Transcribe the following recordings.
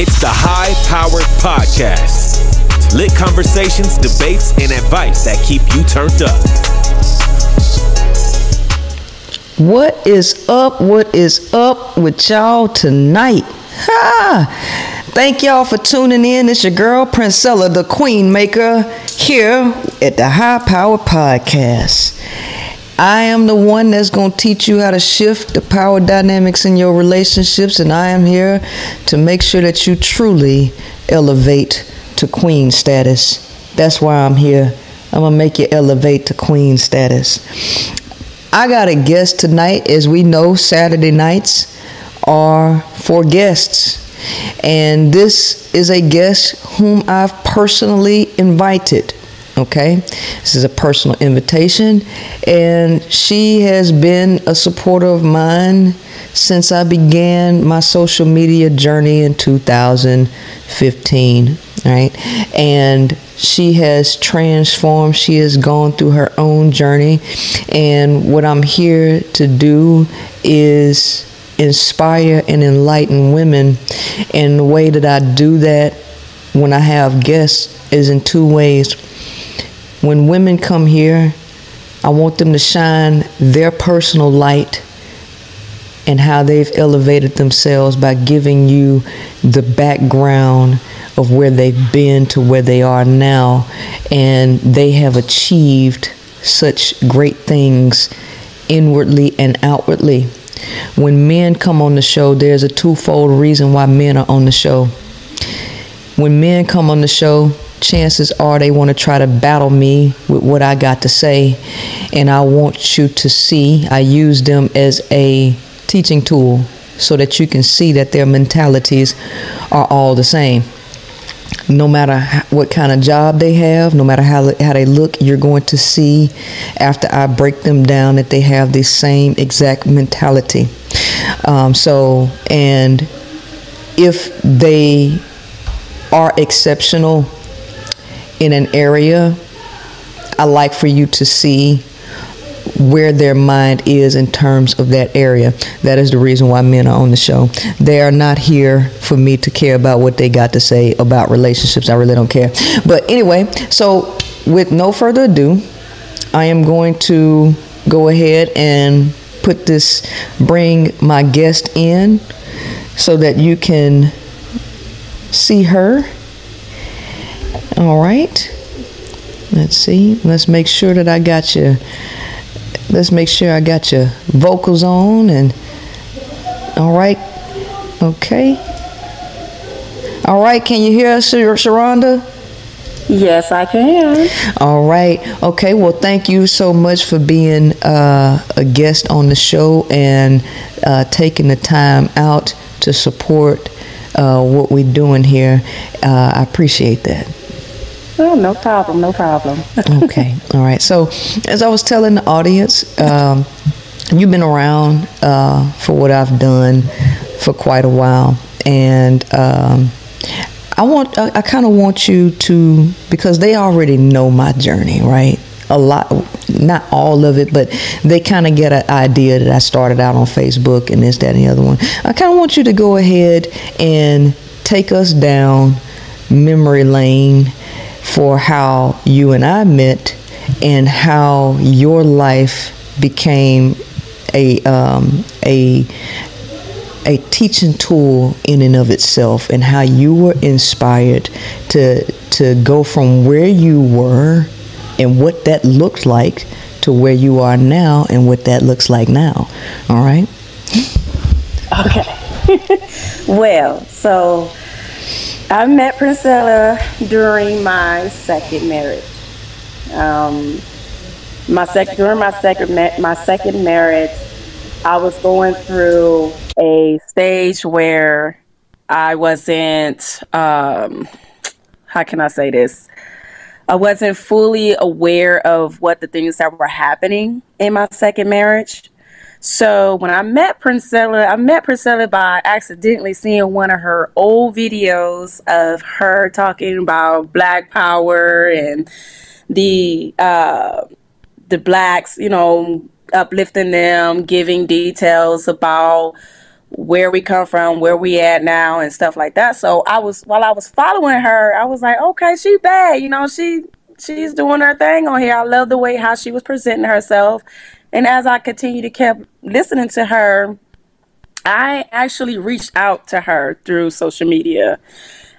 It's the High Powered Podcast. Lit conversations, debates, and advice that keep you turned up. What is up? What is up with y'all tonight? Ha! Thank y'all for tuning in. It's your girl, Princella, the Queen Maker, here at the High Power Podcast. I am the one that's going to teach you how to shift the power dynamics in your relationships, and I am here to make sure that you truly elevate to queen status. That's why I'm here. I'm going to make you elevate to queen status. I got a guest tonight. As we know, Saturday nights are for guests. And this is a guest whom I've personally invited. Okay, this is a personal invitation, and she has been a supporter of mine since I began my social media journey in 2015. Right, and she has transformed, she has gone through her own journey, and what I'm here to do is inspire and enlighten women. And the way that I do that when I have guests is in two ways. When women come here, I want them to shine their personal light and how they've elevated themselves by giving you the background of where they've been to where they are now. And they have achieved such great things inwardly and outwardly. When men come on the show, there's a twofold reason why men are on the show. When men come on the show, chances are they want to try to battle me with what I got to say. And I want you to see, I use them as a teaching tool so that you can see that their mentalities are all the same. No matter what kind of job they have, no matter how, how they look, you're going to see after I break them down that they have the same exact mentality. Um, so, and if they are exceptional in an area, I like for you to see where their mind is in terms of that area. That is the reason why men are on the show. They are not here for me to care about what they got to say about relationships. I really don't care. But anyway, so with no further ado, I am going to go ahead and put this, bring my guest in so that you can see her. All right. Let's see. Let's make sure that I got you let's make sure I got your vocals on and all right. Okay. All right. Can you hear us Sharonda? Yes I can. All right. Okay. Well thank you so much for being uh, a guest on the show and uh, taking the time out to support uh, what we're doing here. Uh, I appreciate that Oh, no problem, no problem. okay, all right. So, as I was telling the audience, um, you've been around uh, for what I've done for quite a while, and um, I want, I, I kind of want you to, because they already know my journey, right? A lot, not all of it, but they kind of get an idea that I started out on Facebook and this, that, and the other one. I kind of want you to go ahead and take us down memory lane for how you and I met and how your life became a um, a a teaching tool in and of itself and how you were inspired to to go from where you were and what that looked like to where you are now and what that looks like now. All right? Okay. Well so I met Princella during my second marriage. Um, my second during my second my second marriage, I was going through a stage where I wasn't. Um, how can I say this? I wasn't fully aware of what the things that were happening in my second marriage. So when I met Princella, I met Princella by accidentally seeing one of her old videos of her talking about Black Power and the uh, the blacks, you know, uplifting them, giving details about where we come from, where we at now, and stuff like that. So I was while I was following her, I was like, okay, she bad, you know, she she's doing her thing on here. I love the way how she was presenting herself, and as I continued to keep listening to her, I actually reached out to her through social media.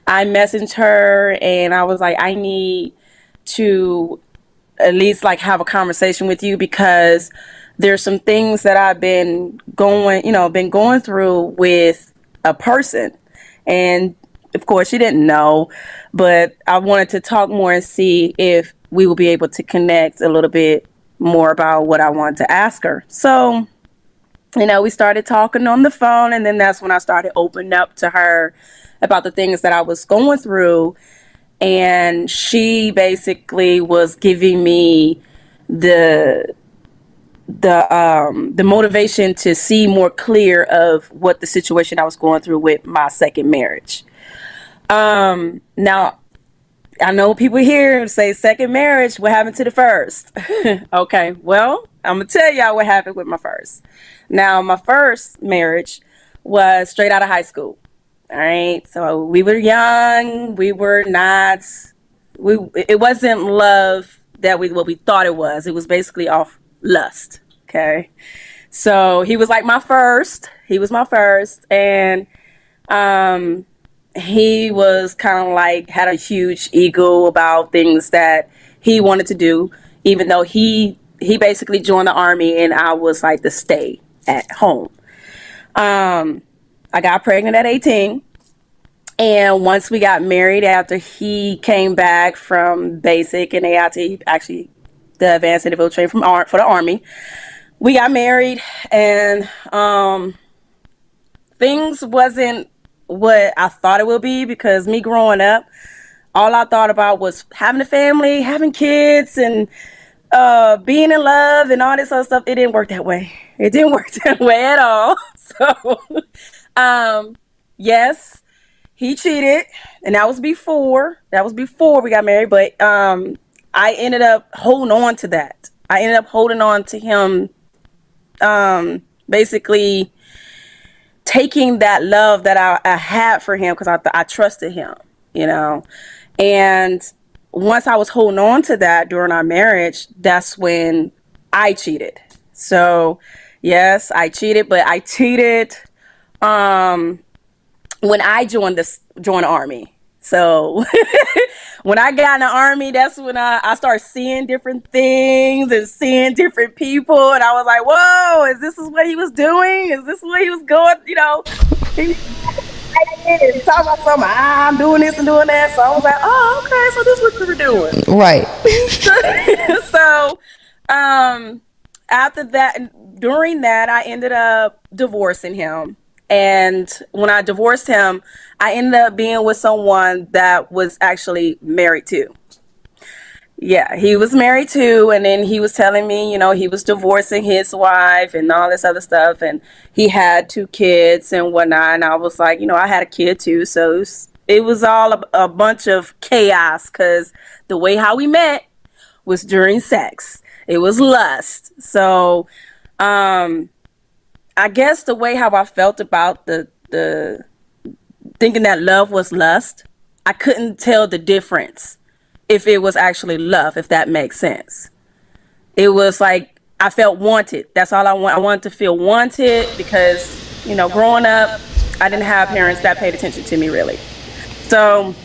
I messaged her and I was like, I need to at least like have a conversation with you because there's some things that I've been going, you know, been going through with a person. And of course, she didn't know, but I wanted to talk more and see if we will be able to connect a little bit more about what I wanted to ask her. So, you know, we started talking on the phone, and then that's when I started opening up to her about the things that I was going through. And she basically was giving me the the um the motivation to see more clear of what the situation I was going through with my second marriage. Um now I know people here say second marriage, what happened to the first? okay, well, I'm gonna tell y'all what happened with my first. Now, my first marriage was straight out of high school. All right, so we were young, we were not, we it wasn't love that we what we thought it was. It was basically off lust. Okay, so he was like my first. He was my first, and um he was kind of like had a huge ego about things that he wanted to do, even though he he basically joined the army and I was like to stay at home. Um, I got pregnant at 18. And once we got married, after he came back from basic and AIT, actually the advanced individual training from Ar- for the army, we got married, and um, things wasn't what I thought it would be because me growing up, all I thought about was having a family, having kids, and uh, being in love and all this other stuff. It didn't work that way. It didn't work that way at all. So, um, yes, he cheated, and that was before. That was before we got married. But um, I ended up holding on to that. I ended up holding on to him. Um, basically taking that love that I, I had for him because I, I trusted him, you know. And once I was holding on to that during our marriage, that's when I cheated. So, yes, I cheated, but I cheated um, when I joined the joined the army. So when I got in the army, that's when I, I started seeing different things and seeing different people. And I was like, whoa, is this is what he was doing? Is this what he was going, you know? He, talk about something, I'm doing this and doing that. So I was like, oh, okay, so this is what we were doing. Right. so um, after that, during that, I ended up divorcing him. And when I divorced him, I ended up being with someone that was actually married to. Yeah, he was married too, and then he was telling me, you know, he was divorcing his wife and all this other stuff, and he had two kids and whatnot. And I was like, you know, I had a kid too, so it was, it was all a, a bunch of chaos because the way how we met was during sex. It was lust. So, um, I guess the way how I felt about the the thinking that love was lust, I couldn't tell the difference if it was actually love, if that makes sense. It was like I felt wanted. That's all I want. I wanted to feel wanted because, you know, growing up, I didn't have parents that paid attention to me really. So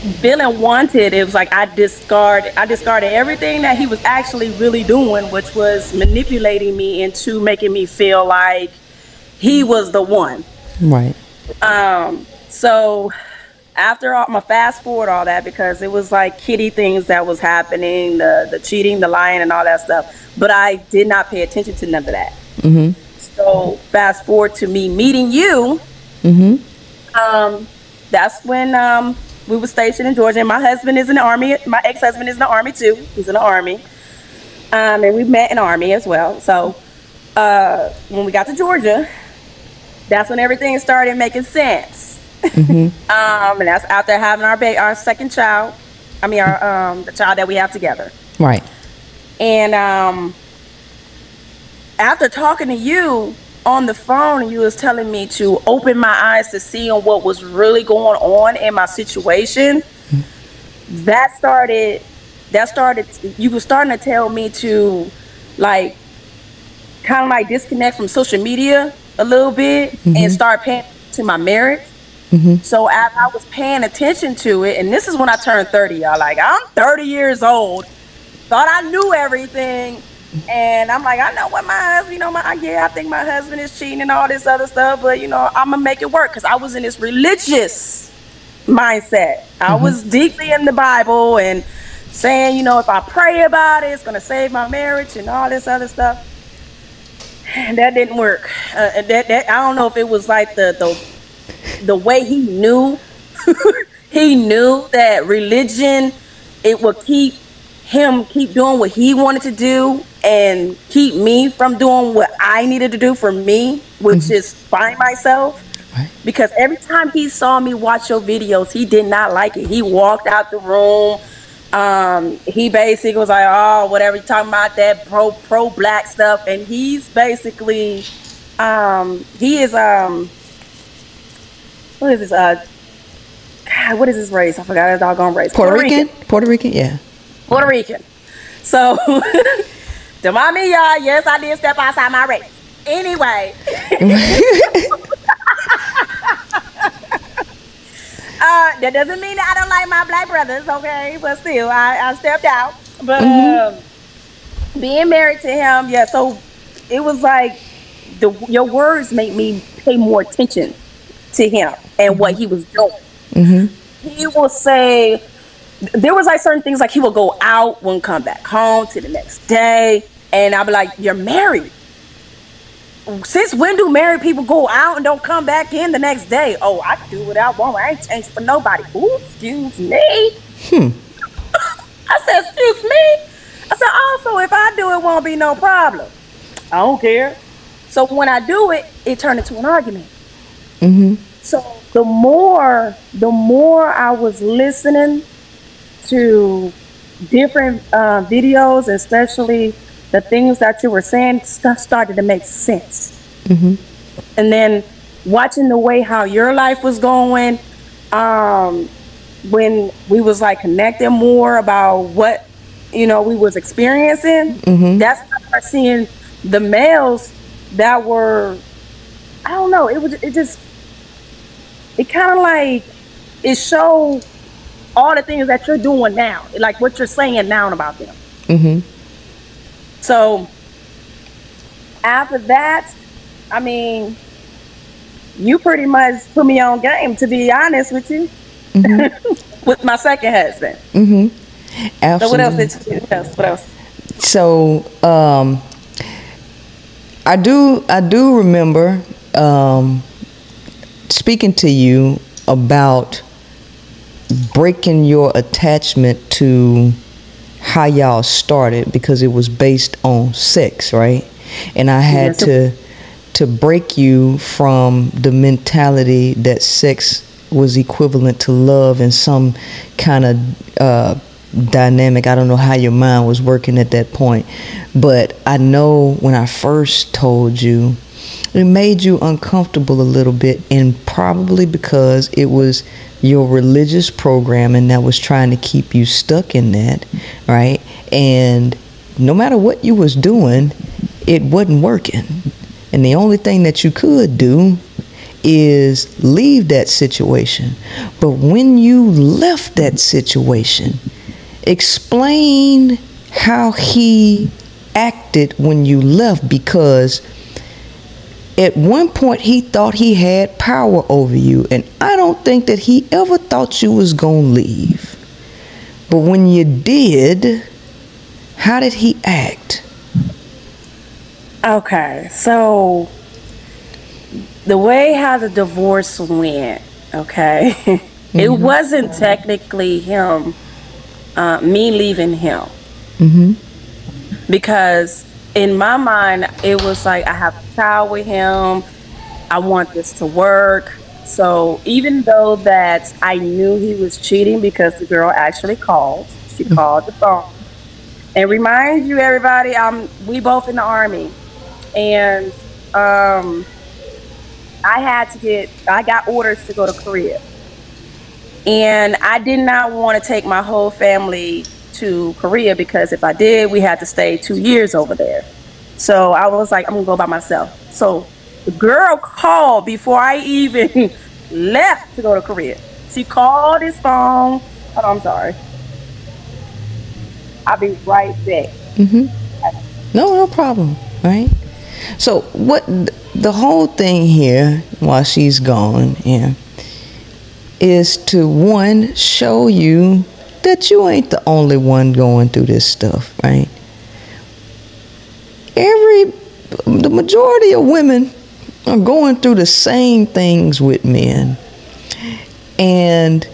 feeling wanted, it was like I discard I discarded everything that he was actually really doing, which was manipulating me into making me feel like he was the one. Right. Um, so after all, my fast forward all that because it was like kitty things that was happening, the the cheating, the lying, and all that stuff. But I did not pay attention to none of that. Mm-hmm. So fast forward to me meeting you. Mm-hmm. Um, that's when um, we were stationed in Georgia. And my husband is in the army. My ex-husband is in the army too. He's in the army. Um, and we met in the army as well. So uh, when we got to Georgia, that's when everything started making sense. Mm-hmm. um, and that's after having our ba- our second child. I mean, our um, the child that we have together. Right. And um, after talking to you, on the phone and you was telling me to open my eyes to see on what was really going on in my situation, that started that started you were starting to tell me to like kind of like disconnect from social media a little bit mm-hmm. and start paying to my marriage. Mm-hmm. So as I was paying attention to it, and this is when I turned 30, y'all. Like I'm 30 years old, thought I knew everything, and I'm like, I know what my husband, you know, my yeah, I think my husband is cheating and all this other stuff, but you know, I'm gonna make it work because I was in this religious mindset. I mm-hmm. was deeply in the Bible and saying, you know, if I pray about it, it's gonna save my marriage and all this other stuff. And that didn't work. Uh, that, that I don't know if it was like the the the way he knew he knew that religion it would keep him keep doing what he wanted to do and keep me from doing what I needed to do for me, which mm-hmm. is find myself. Right. Because every time he saw me watch your videos, he did not like it. He walked out the room. Um, he basically was like, "Oh, whatever you talking about that pro pro black stuff," and he's basically, um, he is um, what is this? Uh, God, what is his race? I forgot his doggone race. Puerto, Puerto Rican? Rican. Puerto Rican, yeah. Puerto Rican. So, to mommy, y'all, yes, I did step outside my race. Anyway. Uh, that doesn't mean that I don't like my black brothers, okay? But still, I, I stepped out. But mm-hmm. um, being married to him, yeah. So it was like the your words made me pay more attention to him and what he was doing. Mm-hmm. He will say there was like certain things like he would go out, wouldn't come back home to the next day, and I'd be like, "You're married." since when do married people go out and don't come back in the next day? Oh, I can do what I want. I ain't changed for nobody. Ooh, excuse me. Hmm. I said, excuse me. I said, also, if I do it, won't be no problem. I don't care. So when I do it, it turned into an argument. Mm-hmm. So the more, the more I was listening to different uh, videos, especially the things that you were saying, stuff started to make sense. Mm-hmm. And then watching the way how your life was going, um, when we was like connecting more about what you know we was experiencing, mm-hmm. that's when I started seeing the males that were, I don't know, it was it just, it kind of like it showed all the things that you're doing now, like what you're saying now about them. Mm-hmm. So after that, I mean, you pretty much put me on game, to be honest with you, mm-hmm. with my second husband. Mm-hmm. Absolutely. So what else did you do? What else? So um, I do I do remember um, speaking to you about breaking your attachment to how y'all started because it was based on sex, right? And I had to to break you from the mentality that sex was equivalent to love and some kind of uh, dynamic. I don't know how your mind was working at that point, but I know when I first told you, it made you uncomfortable a little bit, and probably because it was your religious programming that was trying to keep you stuck in that, right? And no matter what you was doing, it wasn't working. And the only thing that you could do is leave that situation. But when you left that situation, explain how he acted when you left because at one point he thought he had power over you and i don't think that he ever thought you was going to leave but when you did how did he act okay so the way how the divorce went okay mm-hmm. it wasn't technically him uh, me leaving him mm-hmm. because in my mind, it was like I have child with him. I want this to work. So even though that I knew he was cheating because the girl actually called, she mm-hmm. called the phone. And remind you, everybody, um, we both in the army, and um, I had to get, I got orders to go to Korea. And I did not want to take my whole family to Korea because if I did, we had to stay two years over there. So I was like, I'm gonna go by myself. So the girl called before I even left to go to Korea. She called his phone. Oh, I'm sorry. I'll be right back. Mm-hmm. No, no problem. Right. So what the whole thing here, while she's gone, yeah, is to one show you that you ain't the only one going through this stuff, right? Every the majority of women are going through the same things with men. And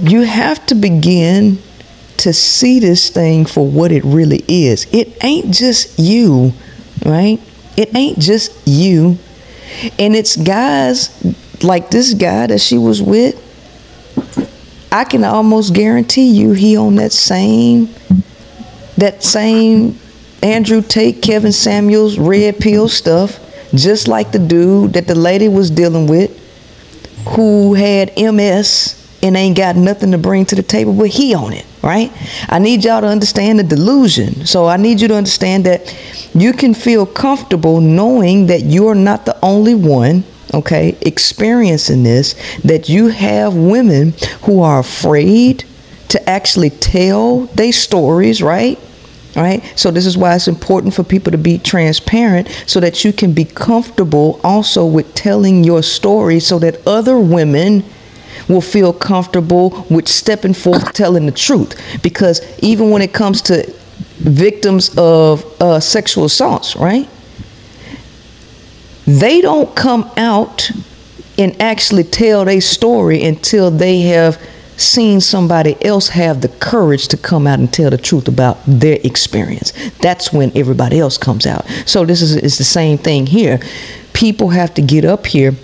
you have to begin to see this thing for what it really is. It ain't just you, right? It ain't just you. And it's guys like this guy that she was with. I can almost guarantee you he on that same that same Andrew Tate, Kevin Samuels, red pill stuff, just like the dude that the lady was dealing with who had MS and ain't got nothing to bring to the table, but he on it, right? I need y'all to understand the delusion. So I need you to understand that you can feel comfortable knowing that you're not the only one, okay, experiencing this, that you have women who are afraid to actually tell their stories, right? Right? So this is why it's important for people to be transparent so that you can be comfortable also with telling your story so that other women will feel comfortable with stepping forth telling the truth because even when it comes to victims of uh, sexual assaults right they don't come out and actually tell their story until they have seen somebody else have the courage to come out and tell the truth about their experience. That's when everybody else comes out. So this is it's the same thing here. People have to get up here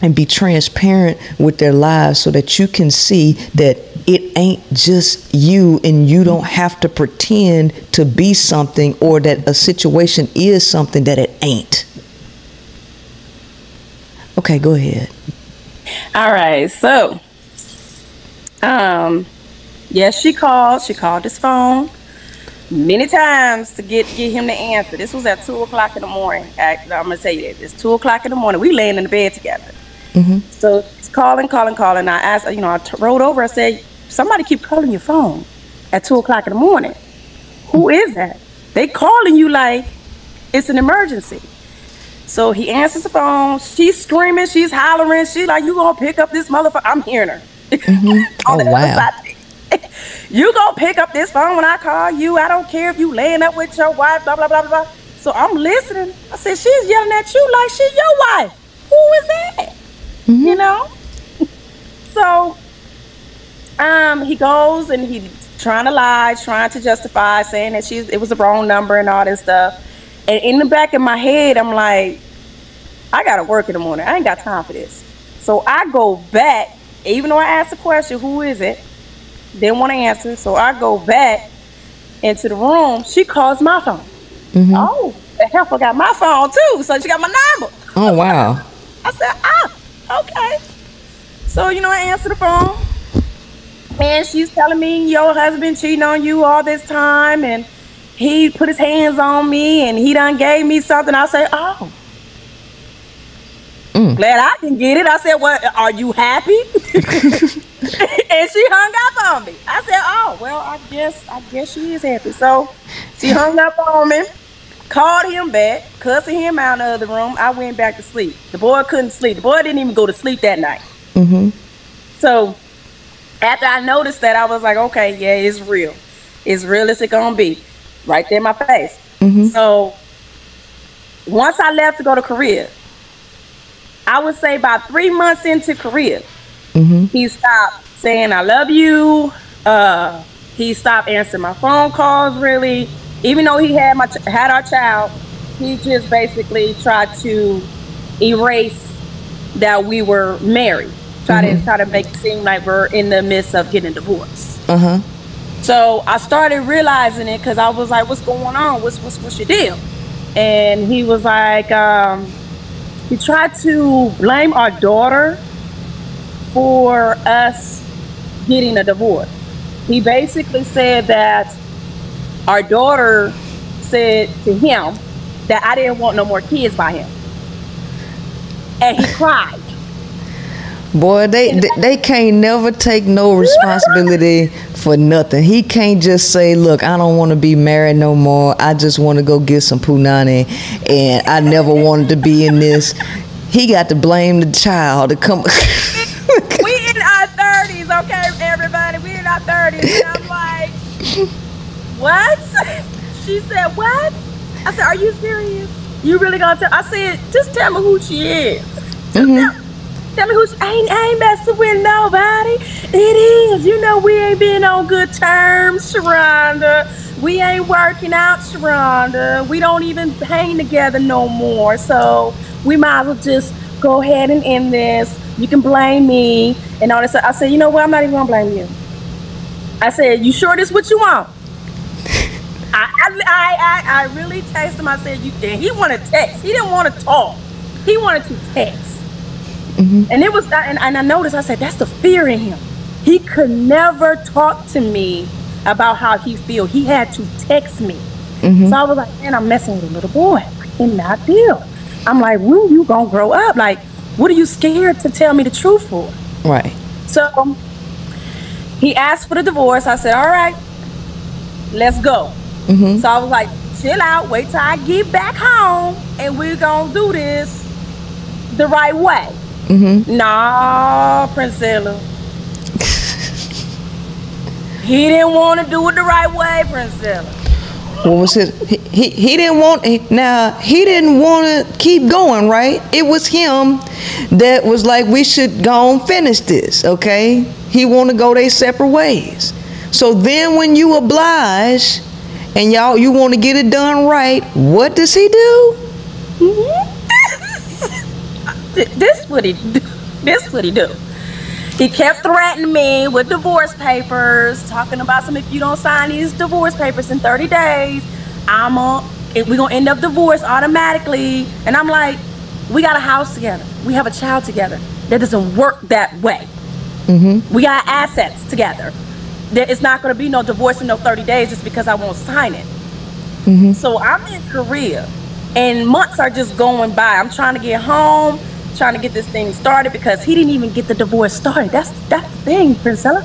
and be transparent with their lives so that you can see that it ain't just you and you don't have to pretend to be something or that a situation is something that it ain't. Okay, go ahead. All right, so um, yes, she called. She called his phone many times to get get him to answer. This was at two o'clock in the morning. I'm gonna tell you that it's two o'clock in the morning. We laying in the bed together. Mm-hmm. So it's calling, calling, calling. I asked, you know, I t- rolled over. I said, "Somebody keep calling your phone at two o'clock in the morning. Who is that? They calling you like it's an emergency." So he answers the phone. She's screaming. She's hollering. She's like, "You gonna pick up this motherfucker?" I'm hearing her. Mm-hmm. oh wow. you gonna pick up this phone when I call you. I don't care if you laying up with your wife, blah blah blah blah. So I'm listening. I said, she's yelling at you like she your wife. Who is that? Mm-hmm. You know? so um he goes and he's trying to lie, trying to justify, saying that she's it was the wrong number and all this stuff. And in the back of my head, I'm like, I gotta work in the morning. I ain't got time for this. So I go back even though I asked the question, who is it? Didn't want to answer. So I go back into the room. She calls my phone. Mm-hmm. Oh, the heifer got my phone too. So she got my number. Oh, wow. I said, ah, okay. So, you know, I answer the phone. And she's telling me your husband cheating on you all this time. And he put his hands on me and he done gave me something. I say, oh, Mm. Glad I can get it. I said, "What? Are you happy?" and she hung up on me. I said, "Oh, well, I guess I guess she is happy." So she hung up on me, called him back, cussing him out of the room. I went back to sleep. The boy couldn't sleep. The boy didn't even go to sleep that night. Mm-hmm. So after I noticed that, I was like, "Okay, yeah, it's real. It's real as it gonna be." Right there in my face. Mm-hmm. So once I left to go to Korea, I would say about three months into Korea, mm-hmm. he stopped saying I love you. Uh, he stopped answering my phone calls. Really, even though he had my had our child, he just basically tried to erase that we were married. Try mm-hmm. to try to make it seem like we're in the midst of getting divorced. Uh huh. So I started realizing it because I was like, "What's going on? What's what's what's your deal?" and he was like, um, he tried to blame our daughter for us getting a divorce. He basically said that our daughter said to him that I didn't want no more kids by him. And he cried. Boy, they, they they can't never take no responsibility for nothing. He can't just say, "Look, I don't want to be married no more. I just want to go get some punani, and I never wanted to be in this." He got to blame the child to come. we in our thirties, okay, everybody. We in our thirties, and I'm like, what? She said, what? I said, are you serious? You really gonna tell? I said, just tell me who she is. Just mm-hmm. Tell, me who she. I ain't, ain't messing with nobody. It is. You know we ain't been on good terms, Sharonda. We ain't working out, Sharonda. We don't even hang together no more. So we might as well just go ahead and end this. You can blame me and all this. I said, you know what? I'm not even gonna blame you. I said, you sure this what you want? I, I, I, I, really texted him. I said, you, and he wanted to text. He didn't want to talk. He wanted to text. Mm-hmm. And it was, and, and I noticed, I said, that's the fear in him. He could never talk to me about how he feel. He had to text me. Mm-hmm. So I was like, man, I'm messing with a little boy. I cannot deal. I'm like, when you gonna grow up? Like, what are you scared to tell me the truth for? right. So he asked for the divorce. I said, all right, let's go. Mm-hmm. So I was like, chill out, wait till I get back home, and we're gonna do this the right way. Mm-hmm. Nah, Princella. he didn't want to do it the right way, Princella. What was his? He, he, he didn't want. Now he didn't want to keep going, right? It was him that was like, we should go and finish this, okay? He want to go their separate ways. So then, when you oblige, and y'all you want to get it done right, what does he do? Th- this what he do. This what he do. He kept threatening me with divorce papers, talking about some if you don't sign these divorce papers in 30 days, I'm a we're gonna end up divorced automatically. And I'm like, we got a house together. We have a child together. That doesn't work that way. Mm-hmm. We got assets together. There is not gonna be no divorce in no 30 days just because I won't sign it. Mm-hmm. So I'm in Korea and months are just going by. I'm trying to get home, trying to get this thing started because he didn't even get the divorce started. That's that's the thing, Princella.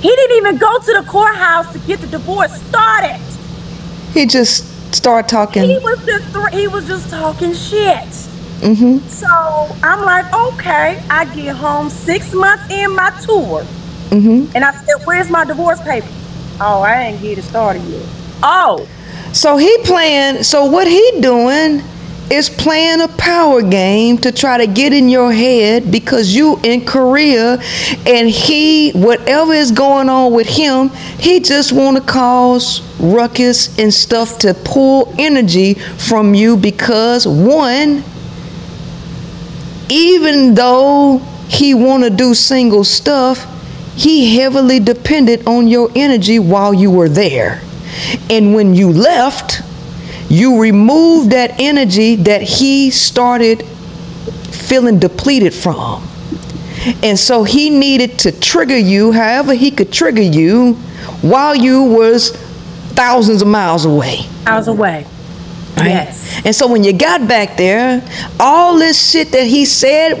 He didn't even go to the courthouse to get the divorce started. He just start He talking. was just thr he was just talking shit. Mm-hmm. So I'm like, okay. I get home six months in my tour, Mm-hmm. and I said, "Where's my divorce paper?" Oh, I ain't get it started yet. Oh, So he playing. So what he doing is playing a power game to try to get in your head because you in Korea, and he whatever is going on with him, he just want to cause ruckus and stuff to pull energy from you because one, even though he want to do single stuff, he heavily depended on your energy while you were there. And when you left, you removed that energy that he started feeling depleted from. And so he needed to trigger you however he could trigger you while you was thousands of miles away. Miles away. Right? Yes. And so when you got back there, all this shit that he said,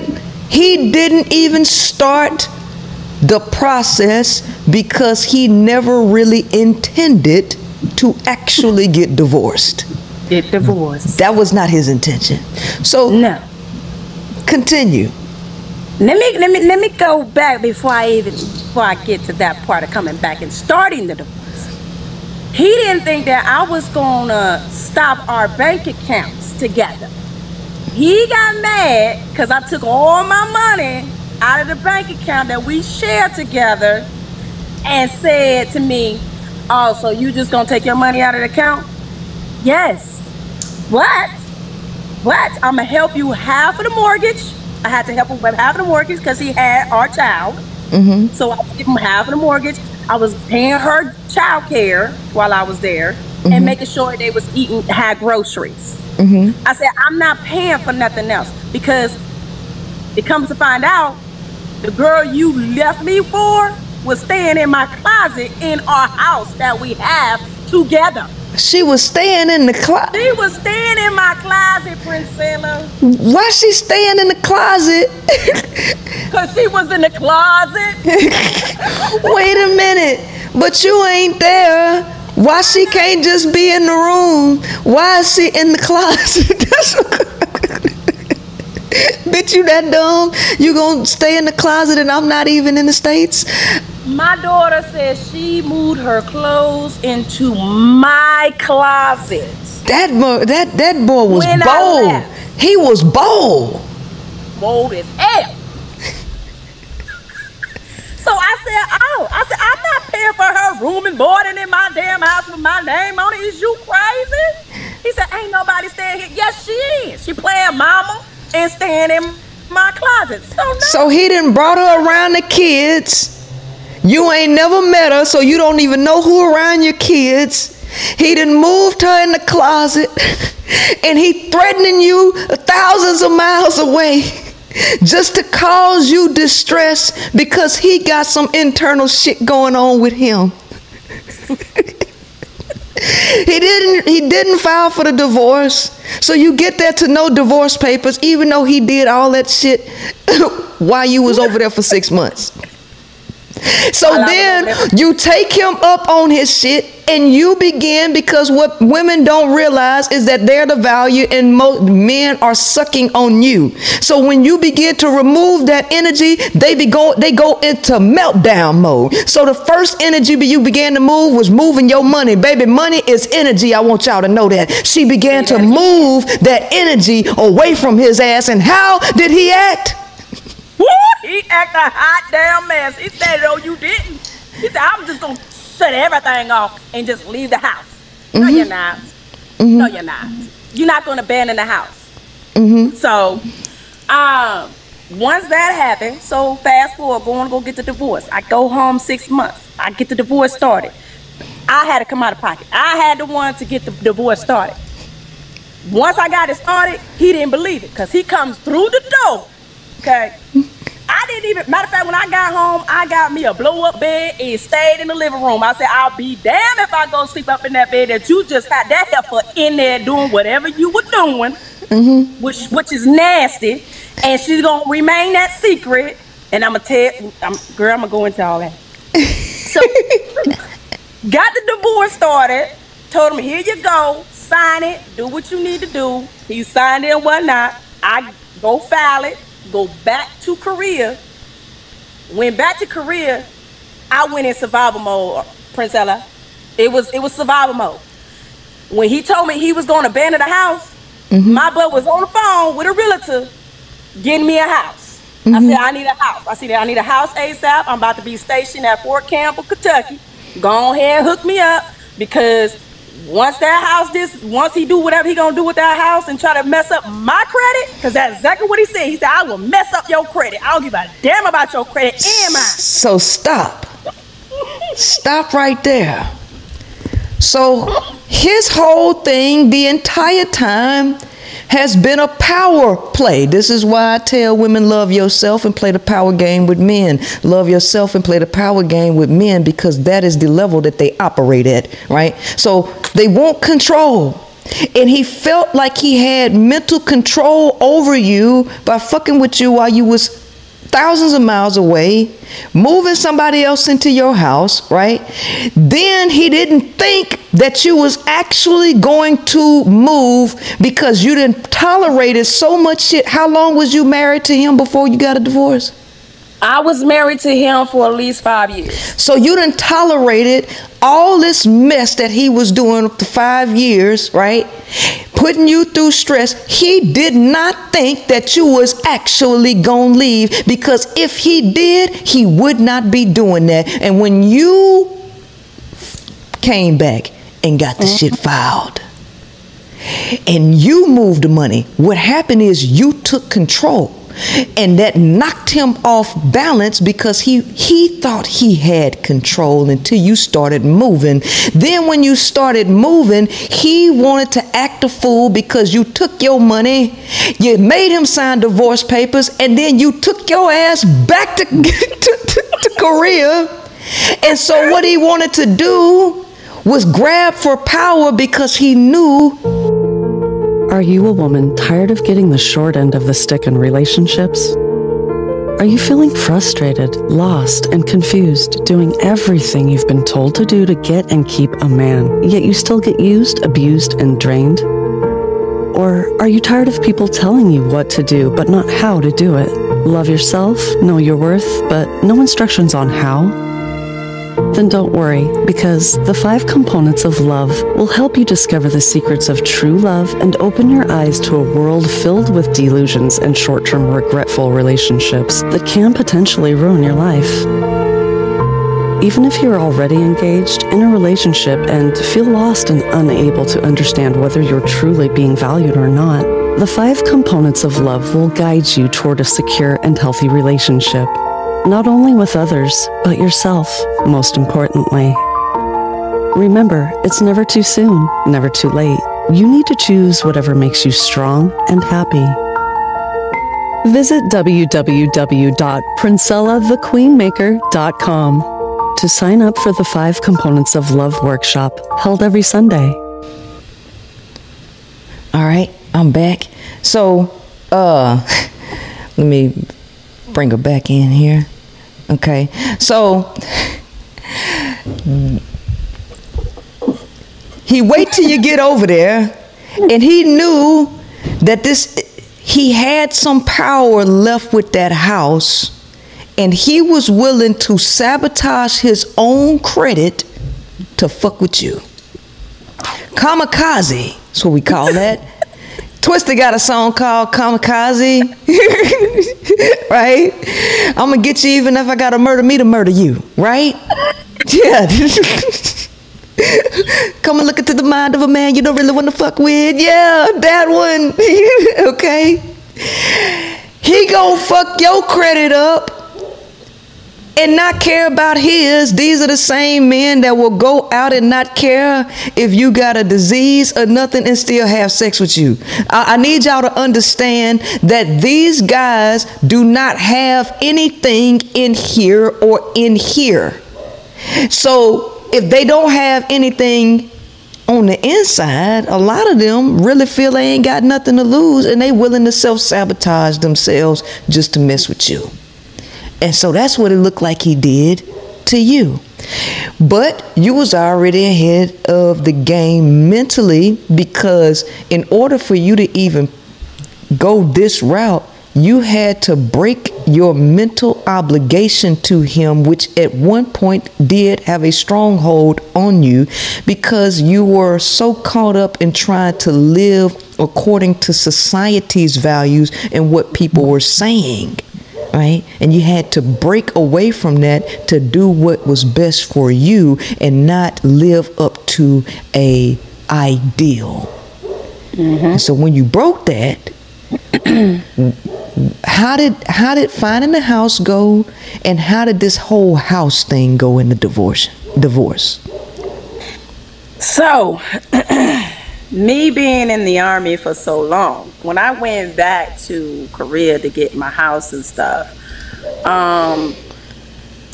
he didn't even start the process because he never really intended to actually get divorced. Get divorced. That was not his intention. So No. continue. Let me let me let me go back before I even before I get to that part of coming back and starting the divorce. He didn't think that I was gonna stop our bank accounts together. He got mad because I took all my money out of the bank account that we shared together and said to me, Oh, so you just gonna take your money out of the account? Yes. What? What? I'm gonna help you half of the mortgage. I had to help him with half of the mortgage because he had our child. Mm-hmm. So I giving him half of the mortgage. I was paying her child care while I was there. and mm-hmm. making sure they was eating had groceries. Mm-hmm. I said, I'm not paying for nothing else because it comes to find out the girl you left me for was staying in my closet in our house that we have together. She was staying in the closet. She was staying in my closet, Princella, Why she staying in the closet? because she was in the closet. Wait a minute. But you ain't there. Why she can't just be in the room? Why is she in the closet? Bitch, you that dumb? You gonna stay in the closet and I'm not even in the States? My daughter says she moved her clothes into my closet. That boy, that, that boy was When bold. He was bold. Bold as hell. So I said, oh, I said, I'm not paying for her room and boarding in my damn house with my name on it. Is you crazy? He said, ain't nobody staying here. Yes, she is. She playing mama and staying in my closet. So no. So he didn't brought her around the kids. You ain't never met her, so you don't even know who around your kids. He done moved her in the closet, and he threatening you thousands of miles away just to cause you distress because he got some internal shit going on with him. He didn't he didn't file for the divorce. So you get there to no divorce papers even though he did all that shit while you was over there for 6 months. So While I was then you take him up on his shit and you begin because what women don't realize is that they're the value and men are sucking on you. So when you begin to remove that energy, they be go they go into meltdown mode. So the first energy you began to move was moving your money. Baby, money is energy. I want y'all to know that. She began to move that energy away from his ass and how did he act? Woo, he act a hot damn mess. He said, "Oh, you didn't. He said, I'm just going to shut everything off and just leave the house. No, mm-hmm. you're not. Mm-hmm. No, you're not. You're not going to abandon the house. Mm-hmm. So, um, once that happened, so fast forward, going to go get the divorce. I go home six months. I get the divorce started. I had to come out of pocket. I had the one to get the divorce started. Once I got it started, he didn't believe it because he comes through the door. Okay. I didn't even, matter of fact, when I got home, I got me a blow up bed and stayed in the living room. I said, I'll be damned if I go sleep up in that bed that you just had that heifer in there doing whatever you were doing, mm-hmm. which which is nasty. And she's going to remain that secret. And I'm going to tell, I'm, girl, I'm going to go into all that. So, got the divorce started. Told him, here you go, sign it, do what you need to do. He signed it and whatnot. I go file it, go back to Korea. Went back to Korea. I went in survival mode, Princella. It was it was survival mode. When he told me he was going to abandon the house, mm-hmm. my butt was on the phone with a realtor getting me a house. I said, mm-hmm. I need a house. I said, I need a house ASAP. I'm about to be stationed at Fort Campbell, Kentucky. Go ahead, hook me up because once that house this once he do whatever he gonna do with that house and try to mess up my credit, because that's exactly what he said. He said, I will mess up your credit. I don't give a damn about your credit and mine. So stop. Stop right there. So his whole thing the entire time has been a power play. This is why I tell women love yourself and play the power game with men. Love yourself and play the power game with men because that is the level that they operate at, right? So they want control. And he felt like he had mental control over you by fucking with you while you was thousands of miles away, moving somebody else into your house, right? Then he didn't think that you was actually going to move because you didn't tolerated so much shit. How long was you married to him before you got a divorce? I was married to him for at least five years. So you didn't tolerated all this mess that he was doing for five years, right? Putting you through stress. He did not think that you was actually gonna leave because if he did, he would not be doing that. And when you came back and got the shit mm-hmm. filed and you moved the money, what happened is you took control. And that knocked him off balance because he he thought he had control until you started moving. Then when you started moving he wanted to act a fool because you took your money you made him sign divorce papers and then you took your ass back to, to, to, to korea. And so what he wanted to do was grab for power because he knew are you a woman tired of getting the short end of the stick in relationships? Are you feeling frustrated, lost, and confused, doing everything you've been told to do to get and keep a man, yet you still get used, abused, and drained? Or are you tired of people telling you what to do but not how to do it? Love yourself, know your worth, but no instructions on how? Then don't worry, because the five components of love will help you discover the secrets of true love and open your eyes to a world filled with delusions and short term regretful relationships that can potentially ruin your life. Even if you're already engaged in a relationship and feel lost and unable to understand whether you're truly being valued or not, the five components of love will guide you toward a secure and healthy relationship not only with others, but yourself, most importantly. Remember, it's never too soon, never too late. You need to choose whatever makes you strong and happy. Visit www.princellathequeenmaker.com to sign up for the Five Components of Love workshop held every Sunday. All right, I'm back. So, uh, let me bring her back in here. Okay, so he wait till you get over there, and he knew that this he had some power left with that house, and he was willing to sabotage his own credit to fuck with you. Kamikaze, that's what we call that. Twista got a song called Kamikaze. right? I'm gonna get you even if I gotta murder me to murder you, right? Yeah. Come and look into the mind of a man you don't really want to fuck with. Yeah, that one. okay. He gonna fuck your credit up and not care about his. These are the same men that will go out and not care if you got a disease or nothing and still have sex with you. I, I, need y'all to understand that these guys do not have anything in here or in here. So if they don't have anything on the inside, a lot of them really feel they ain't got nothing to lose and they willing to self sabotage themselves just to mess with you. And so that's what it looked like he did to you. But you was already ahead of the game mentally because in order for you to even go this route, you had to break your mental obligation to him, which at one point did have a stronghold on you because you were so caught up in trying to live according to society's values and what people were saying right? And you had to break away from that to do what was best for you and not live up to a ideal. Mm-hmm. So when you broke that, how did how did finding the house go, and how did this whole house thing go in the divorce? Divorce. So, me being in the army for so long, when I went back to Korea to get my house and stuff, um,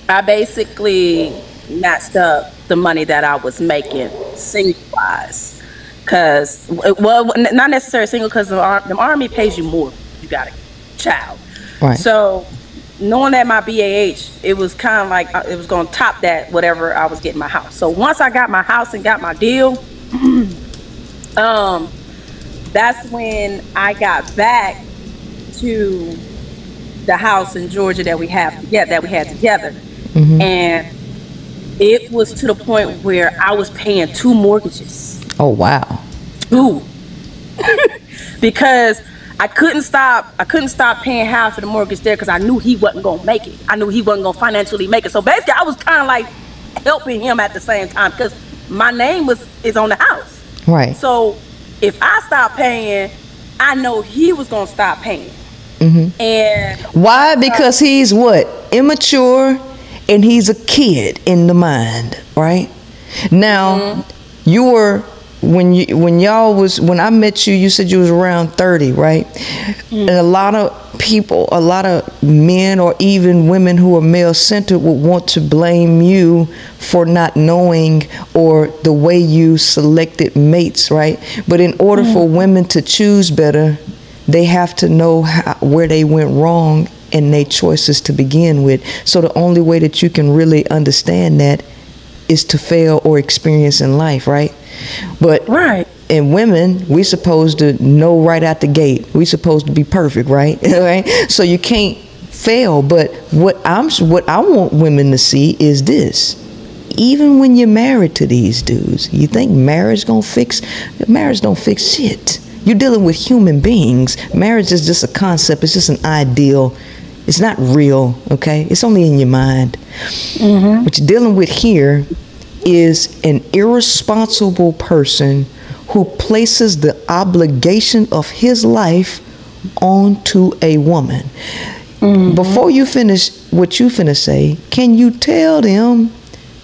I basically matched up the money that I was making single wise. Cause well, not necessarily single, because the, army pays you more. You got a child, right? So knowing that my BAH, it was kind of like uh, it was going to top that whatever I was getting my house. So once I got my house and got my deal. um, that's when I got back to the house in Georgia that we have yeah that we had together, mm-hmm. and it was to the point where I was paying two mortgages. Oh wow, two, because I couldn't stop. I couldn't stop paying half of the mortgage there because I knew he wasn't gonna make it. I knew he wasn't gonna financially make it. So basically, I was kind of like helping him at the same time because my name was is on the house. Right. So if I stop paying, I know he was gonna stop paying. Mm-hmm. And why? Because he's what immature, and he's a kid in the mind, right? Now, mm-hmm. you were when you when y'all was when I met you, you said you was around thirty, right? Mm. And a lot of people, a lot of men or even women who are male centered would want to blame you for not knowing or the way you selected mates, right? But in order mm. for women to choose better, they have to know how, where they went wrong in their choices to begin with. So the only way that you can really understand that is to fail or experience in life, right? But right. in women, we supposed to know right out the gate. We supposed to be perfect, right? right? So you can't fail. But what I'm what I want women to see is this. Even when you're married to these dudes, you think marriage gonna fix marriage don't fix shit. You're dealing with human beings. Marriage is just a concept, it's just an ideal. It's not real, okay? It's only in your mind. Mm-hmm. What you're dealing with here is an irresponsible person who places the obligation of his life onto a woman. Mm-hmm. Before you finish what you finna say, can you tell them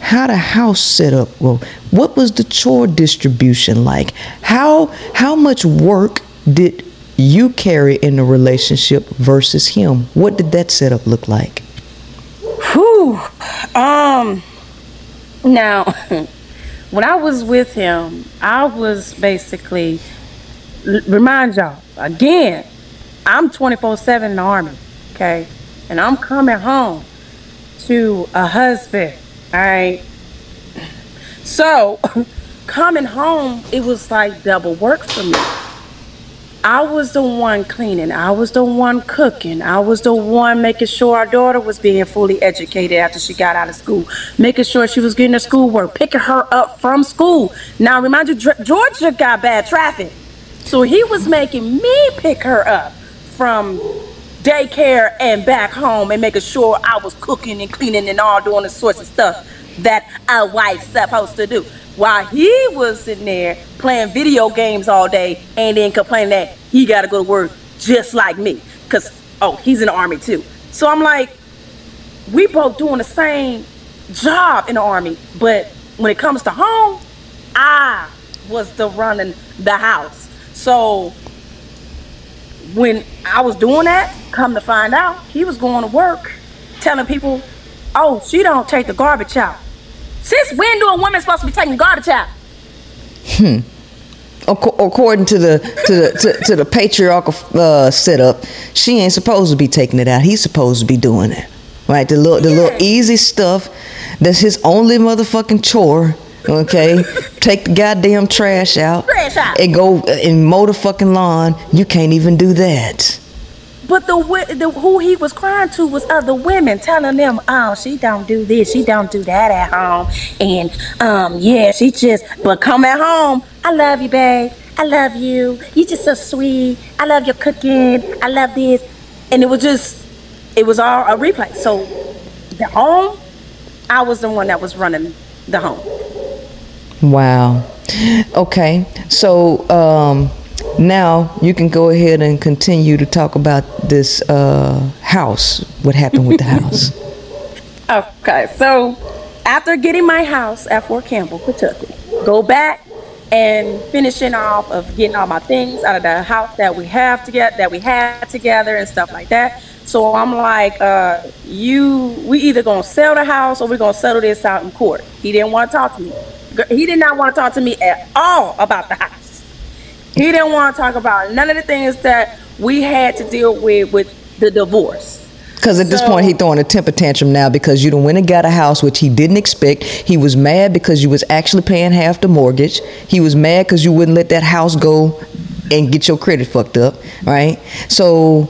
how the house set up? Well, what was the chore distribution like? How how much work did you carry in the relationship versus him? What did that setup look like? Whew. Um now, when I was with him, I was basically remind y'all again. I'm 24 seven in the army, okay, and I'm coming home to a husband. All right. So, coming home, it was like double work for me. I was the one cleaning. I was the one cooking. I was the one making sure our daughter was being fully educated after she got out of school, making sure she was getting her schoolwork, picking her up from school. Now, remind you, Georgia got bad traffic. So he was making me pick her up from daycare and back home and making sure I was cooking and cleaning and all doing the sorts of stuff that a wife's supposed to do while he was sitting there playing video games all day and then complaining that he got to go to work just like me. Because, oh, he's in the army too. So I'm like, we both doing the same job in the army. But when it comes to home, I was the running the house. So when I was doing that, come to find out, he was going to work telling people, oh, she don't take the garbage out. Since when do a woman supposed to be taking garbage out? Hmm. According to the to the to, to the patriarchal uh, setup, she ain't supposed to be taking it out. He's supposed to be doing it, right? The little the yeah. little easy stuff. That's his only motherfucking chore. Okay, take the goddamn trash out, trash out, and go and mow the fucking lawn. You can't even do that. But the, the who he was crying to was other women, telling them, "Oh, she don't do this, she don't do that at home, and um, yeah, she just. But come at home, I love you, babe. I love you. You just so sweet. I love your cooking. I love this, and it was just, it was all a replay. So, the home, I was the one that was running the home. Wow. Okay, so um now you can go ahead and continue to talk about this uh, house. What happened with the house? okay, so after getting my house at Fort Campbell, Kentucky, go back and finishing off of getting all my things out of the house that we have to get that we had together and stuff like that. So I'm like, uh, you, we either gonna sell the house or we're gonna settle this out in court. He didn't want to talk to me. He did not want to talk to me at all about the house. He didn't want to talk about none of the things that we had to deal with with the divorce. Because at this point, he throwing a temper tantrum now because you don't went and got a house which he didn't expect. He was mad because you was actually paying half the mortgage. He was mad because you wouldn't let that house go and get your credit fucked up, right? So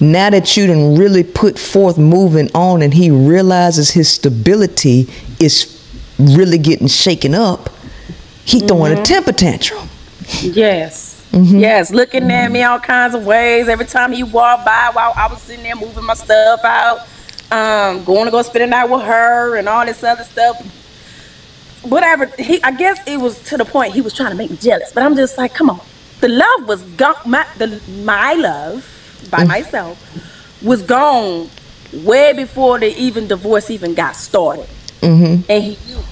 now that you didn't really put forth moving on and he realizes his stability is really getting shaken up, he throwing mm-hmm. a temper tantrum. Yes. Mm-hmm. Yes, looking at me all kinds of ways. Every time he walked by while I was sitting there moving my stuff out, um, going to go spend a night with her and all this other stuff. Whatever. He, I guess it was to the point he was trying to make me jealous. But I'm just like, come on. The love was gone. My, the, my love by myself was gone way before the even divorce even got started. Mm-hmm. And he knew.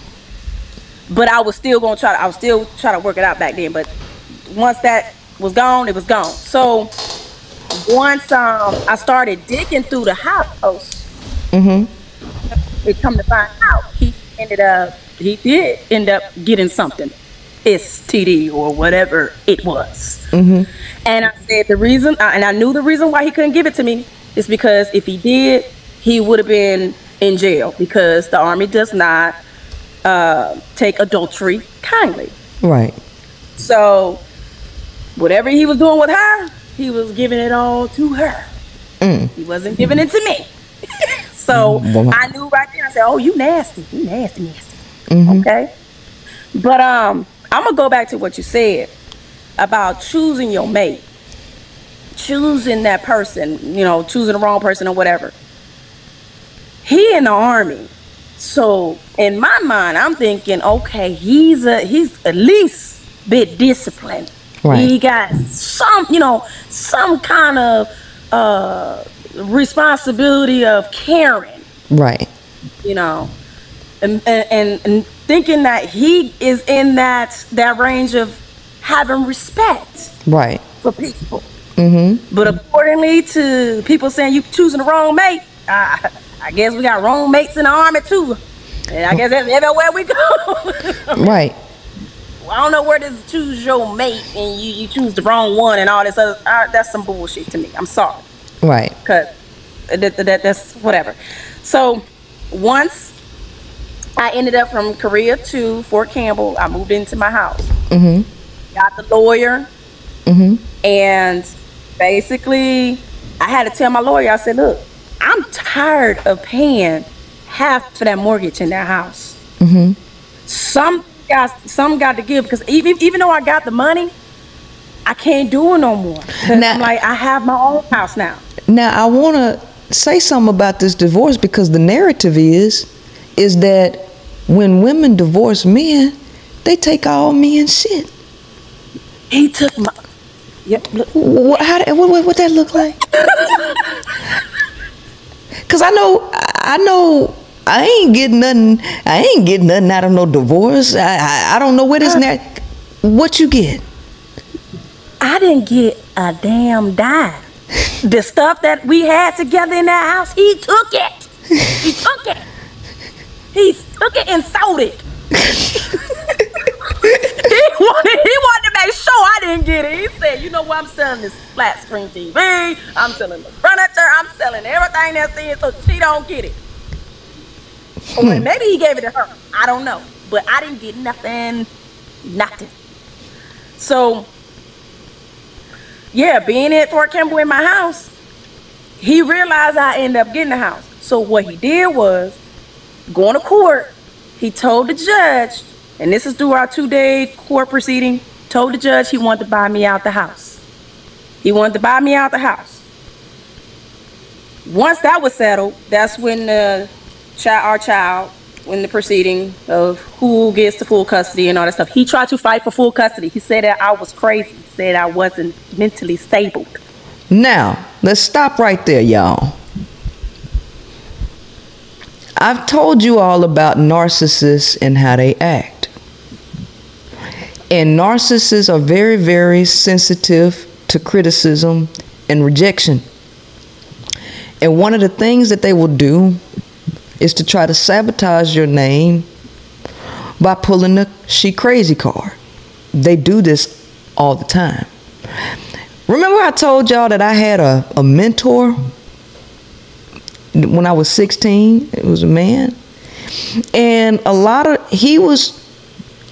But I was still gonna try to I was still trying to work it out back then. But once that was gone, it was gone. So once um I started digging through the house, Mm-hmm. it come to find out he ended up he did end up getting something std or whatever it was Mm-hmm. and i said the reason and i knew the reason why he couldn't give it to me is because if he did he would have been in jail because the army does not uh, take adultery kindly Right. so whatever he was doing with her he was giving it all to her Mm. he wasn't giving it to me. so Wow. I knew right there. I said, "Oh, you nasty, you nasty, nasty." Mm-hmm. Okay. But um, I'm gonna go back to what you said about choosing your mate, choosing that person. You know, choosing the wrong person or whatever. He in the army, so in my mind, I'm thinking, okay, he's a he's at least bit disciplined. Right. He got some, you know, some kind of uh, responsibility of caring, Right. you know, and, and and thinking that he is in that that range of having respect Right. for people. Mm-hmm. But accordingly to people saying you choosing the wrong mate, I guess we got wrong mates in the army too. And I guess that's everywhere we go. Right. I don't know where this choose your mate and you, you choose the wrong one and all this other. Uh, that's some bullshit to me. I'm sorry. Right. Cause that, that, that's whatever. So once I ended up from Korea to Fort Campbell, I moved into my house. Mm-hmm. Got the lawyer, Mm-hmm. and basically, I had to tell my lawyer. I said, "Look, I'm tired of paying half for that mortgage in that house. Mm-hmm. Some got some got to give because even even though I got the money." I can't do it no more. Now- I'm like I have my own house now. Now I want to say something about this divorce because the narrative is is that when women divorce men, they take all men's shit. He took my. Yep. What, how, what, what, what that look like? Cause I know, I know, I ain't getting nothing. I ain't getting nothing out of no divorce. I, I, I don't know where this net. What you get? I didn't get a damn dime. the stuff that we had together in that house, he took it. He took it. He took it and sold it. he wanted he wanted to make sure I didn't get it. He said, you know what, I'm selling this flat screen TV, I'm selling the furniture, I'm selling everything that's in so she don't get it. Or hmm. maybe he gave it to her. I don't know. But I didn't get nothing. Nothing. So yeah, being at Fort Campbell in my house, he realized I ended up getting the house. So what he did was going to court, he told the judge, and this is through our two-day court proceeding, told the judge he wanted to buy me out the house. He wanted to buy me out the house. Once that was settled, that's when the child, our child, when the proceeding of who gets the full custody and all that stuff, he tried to fight for full custody. He said that I was crazy. He said I wasn't mentally stable. Now, let's stop right there, y'all. I've told you all about narcissists and how they act. And narcissists are very, very sensitive to criticism and rejection. And one of the things that they will do is to try to sabotage your name by pulling the she crazy card. They do this all the time. Remember, I told y'all that I had a, a mentor when I was 16? It was a man. And a lot of, he was,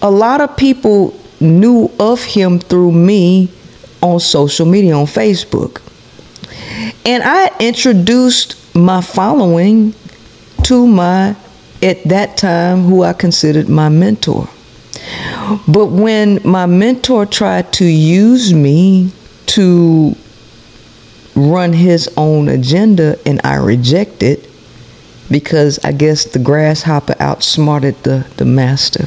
a lot of people knew of him through me on social media, on Facebook. And I introduced my following to my, at that time, who I considered my mentor. But when my mentor tried to use me to run his own agenda and I rejected because I guess the grasshopper outsmarted the, the master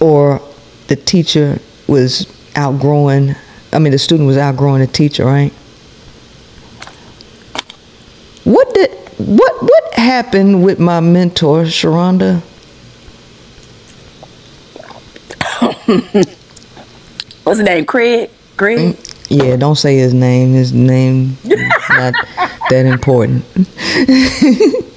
or the teacher was outgrowing I mean the student was outgrowing the teacher, right? What did what what happened with my mentor, Sharonda? What's his name? Craig. Craig. Mm, yeah, don't say his name. His name not that important.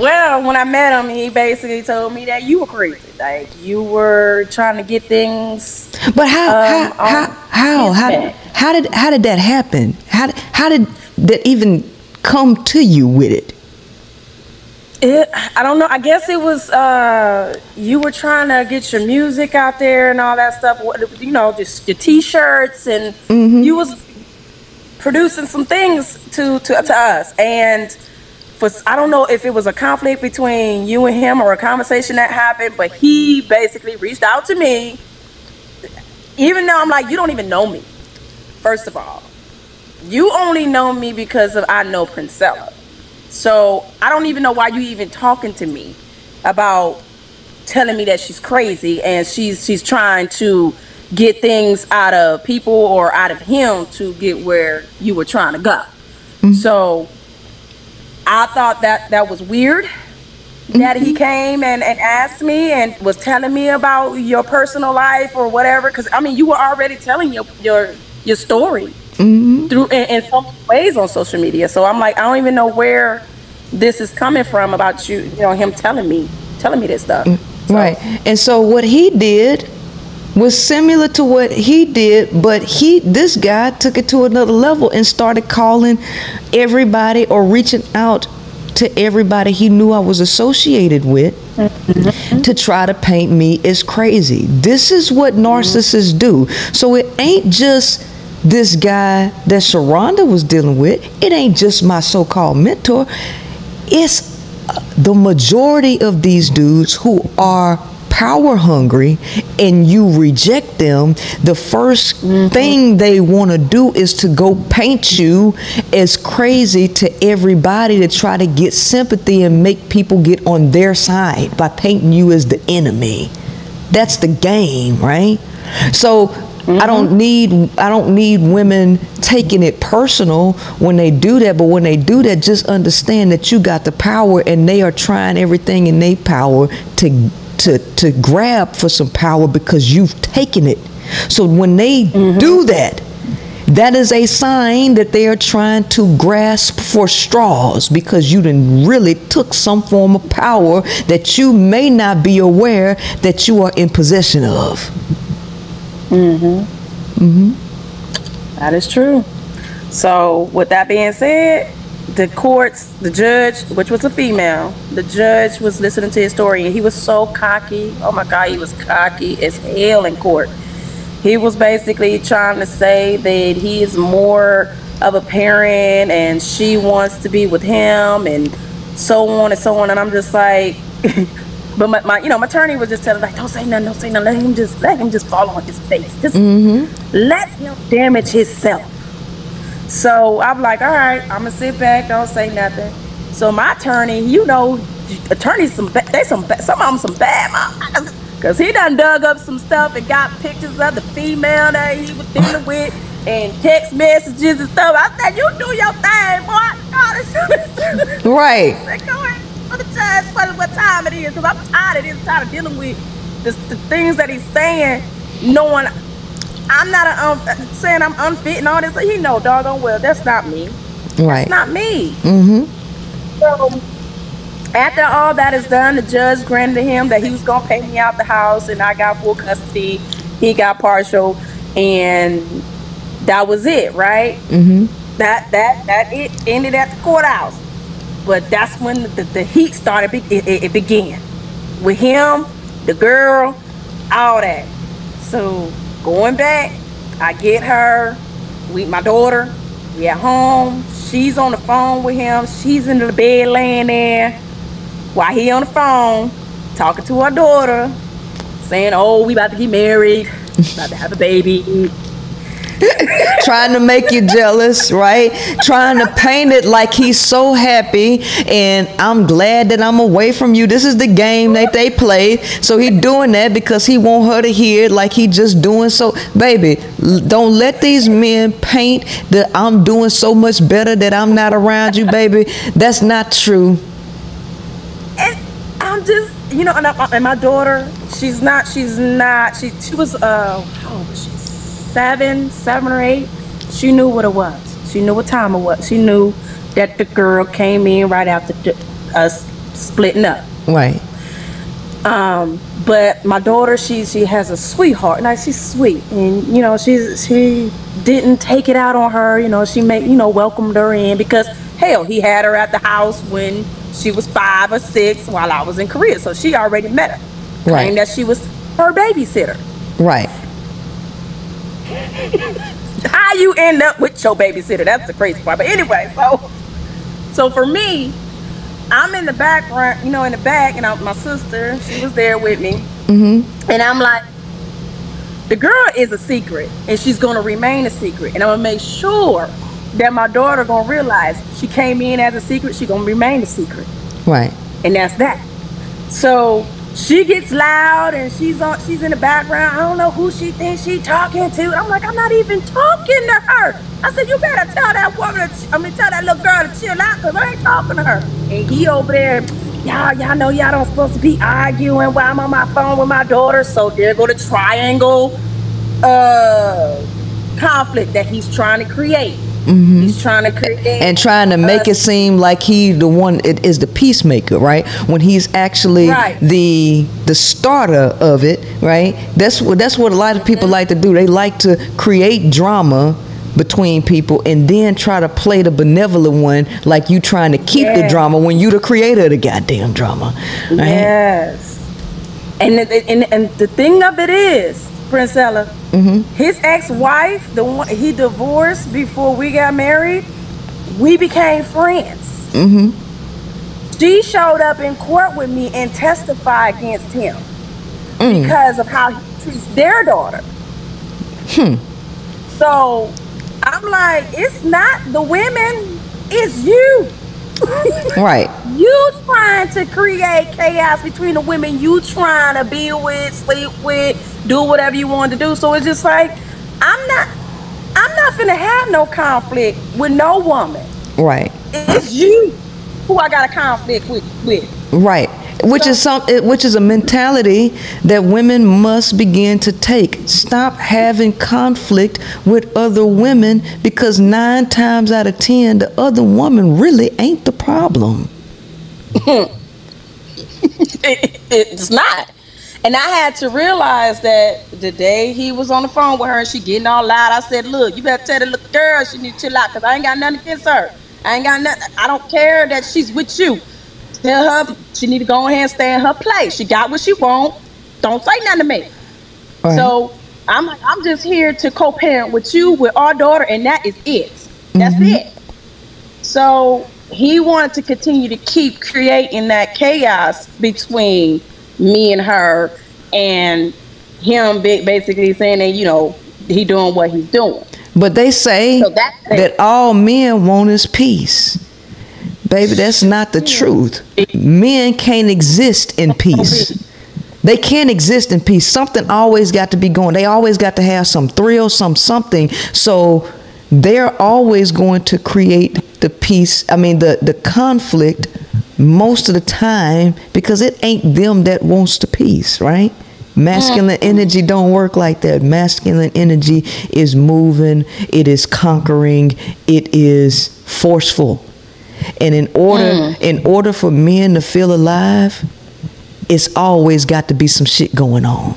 well, when I met him, he basically told me that you were crazy. Like you were trying to get things. But how? Um, how? How? How? How did, how did? How did that happen? How? How did that even come to you with it? It, I don't know. I guess it was uh, you were trying to get your music out there and all that stuff. You know, just your T-shirts and mm-hmm. you was producing some things to, to to us. And for I don't know if it was a conflict between you and him or a conversation that happened, but he basically reached out to me. Even though I'm like, you don't even know me. First of all, you only know me because of I know Princella. So I don't even know why you even talking to me about telling me that she's crazy and she's she's trying to get things out of people or out of him to get where you were trying to go. Mm-hmm. So I thought that that was weird mm-hmm. that he came and, and asked me and was telling me about your personal life or whatever. Because I mean, you were already telling your your your story mm-hmm. through in, in some ways on social media. So I'm like, I don't even know where this is coming from about you. You know, him telling me telling me this stuff. Mm, so. Right. And so what he did was similar to what he did, but he this guy took it to another level and started calling everybody or reaching out to everybody he knew I was associated with mm-hmm. to try to paint me as crazy. This is what narcissists do. So it ain't just this guy that Sharonda was dealing with. It ain't just my so-called mentor. It's uh, the majority of these dudes who are power hungry and you reject them, the 1st mm-hmm. thing they want to do is to go paint you as crazy to everybody to try to get sympathy and make people get on their side by painting you as the enemy. That's the game, right? So Mm-hmm. I don't need I don't need women taking it personal when they do that, but when they do that, just understand that you got the power and they are trying everything in their power to to to grab for some power because you've taken it. So when they mm-hmm. do that, that is a sign that they are trying to grasp for straws because you done really took some form of power that you may not be aware that you are in possession of. Mm-hmm. Mm-hmm. That is true. So, with that being said, the courts, the judge, which was a female, the judge was listening to his story and he was so cocky. Oh my God, he was cocky as hell in court. He was basically trying to say that he is more of a parent and she wants to be with him and so on and so on. And I'm just like, But my, my, you know, my attorney was just telling like, don't say nothing, don't say nothing. Let him just, let him just fall on his face. Just mm-hmm. let him damage himself. So I'm like, all right, I'm gonna sit back, don't say nothing. So my attorney, you know, attorneys some they some some of them some bad mom, cause he done dug up some stuff and got pictures of the female that he was dealing with and text messages and stuff. I said, you do your thing, boy. right. Said, Go ahead for the judge for what time it is because I'm tired of this, tired of dealing with the, the things that he's saying, knowing I'm not a, um, saying I'm unfit and all this. He know doggone well that's not me. Right. That's not me. Mm-hmm. So after all that is done, the judge granted him that he was gonna pay me out the house, and I got full custody. He got partial, and that was it, right? Mm-hmm. That that that it ended at the courthouse. But that's when the, the heat started. It, it, it began with him, the girl, all that. So going back, I get her. We, my daughter, we at home. She's on the phone with him. She's in the bed laying there while he on the phone talking to our daughter, saying, "Oh, we about to get married, about to have a baby." trying to make you jealous, right? Trying to paint it like he's so happy and I'm glad that I'm away from you. This is the game that they play. So he doing that because he want her to hear it like he just doing so. Baby, don't let these men paint that I'm doing so much better that I'm not around you, baby. That's not true. And I'm just, you know, and, and my daughter, she's not, she's not, she, she was, uh, how old was she? Seven, seven or eight. She knew what it was. She knew what time it was. She knew that the girl came in right after the, us splitting up. Right. Um, but my daughter, she she has a sweetheart. Like she's sweet, and you know she's she didn't take it out on her. You know she made you know welcomed her in because hell, he had her at the house when she was five or six while I was in Korea, so she already met her. Right. Claimed that she was her babysitter. Right. How you end up with your babysitter? That's the crazy part. But anyway, so so for me, I'm in the background, you know, in the back, and I, my sister, she was there with me, mm-hmm. and I'm like, the girl is a secret, and she's gonna remain a secret, and I'm gonna make sure that my daughter gonna realize she came in as a secret, she gonna remain a secret, Right. and that's that. So she gets loud and she's on she's in the background. I don't know who she thinks she talking to. I'm like, I'm not even talking to her. I said, you better tell that woman, to, I mean, tell that little girl to chill out because I ain't talking to her. And he over there, y'all, y'all know y'all don't supposed to be arguing while I'm on my phone with my daughter. So there go the triangle uh conflict that he's trying to create. Mm-hmm. He's trying to create and trying to make it seem like he the one it is the peacemaker right? When he's actually Right. the the starter of it right? That's what that's what a lot of people like to do. They like to create drama between people and then try to play the benevolent one like you trying to keep the drama when you the creator of the goddamn drama right? Yes. And, the- and and the thing of it is, Princella, mm-hmm. his ex-wife, the one he divorced before we got married, we became friends. Mm-hmm. She showed up in court with me and testified against him mm. because of how he treats their daughter. Hmm. So I'm like, it's not the women, it's you. right You trying to create chaos between the women you trying to be with, sleep with, do whatever you want to do. So it's just like I'm not I'm not finna have no conflict with no woman. right It's you who I got a conflict with with. Right. Which is some which is a mentality that women must begin to take. Stop having conflict with other women because 9 times out of 10 the other woman really ain't the problem. It- it's not. And I had to realize that the day he was on the phone with her and she getting all loud, I said, look, you better tell the little girl she need to chill out because I ain't got nothing against her. I ain't got nothing. I don't care that she's with you. Tell her she need to go ahead and stay in her place. She got what she want. Don't say nothing to me. Right. So I'm like, I'm just here to co-parent with you, with our daughter, and that is it. That's mm-hmm. it. So he wanted to continue to keep creating that chaos between me and her, and him basically saying that you know he doing what he's doing. But they say So that- that all men want is peace. Baby, that's not the truth. Men can't exist in peace. They can't exist in peace. Something always got to be going. They always got to have some thrill, some something. So they're always going to create the peace, I mean the the conflict most of the time because it ain't them that wants the peace, right? Masculine mm-hmm. energy don't work like that. Masculine energy is moving, it is conquering, it is forceful. And in order hmm. in order for men to feel alive, it's always got to be some shit going on.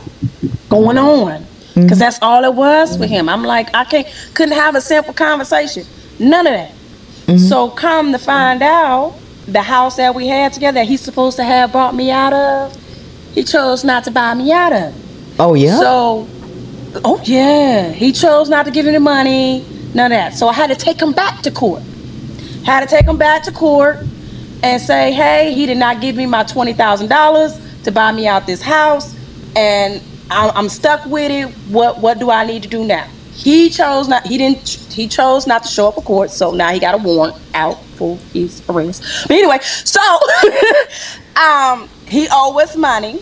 going on mm-hmm. because that's all it was for him. I'm like, I can't, couldn't have a simple conversation. None of that. Mm-hmm. So come to find out, the house that we had together that he's supposed to have brought me out of, he chose not to buy me out of. Oh yeah? So, oh yeah, he chose not to give me the money, none of that. So I had to take him back to court. Had to take him back to court and say, hey, he did not give me my twenty thousand dollars to buy me out this house, and I'm, I'm stuck with it. What what do I need to do now? he chose not. He didn't. He chose not to show up for court, so now he got a warrant out for his arrest. But anyway, so um, he owed us money.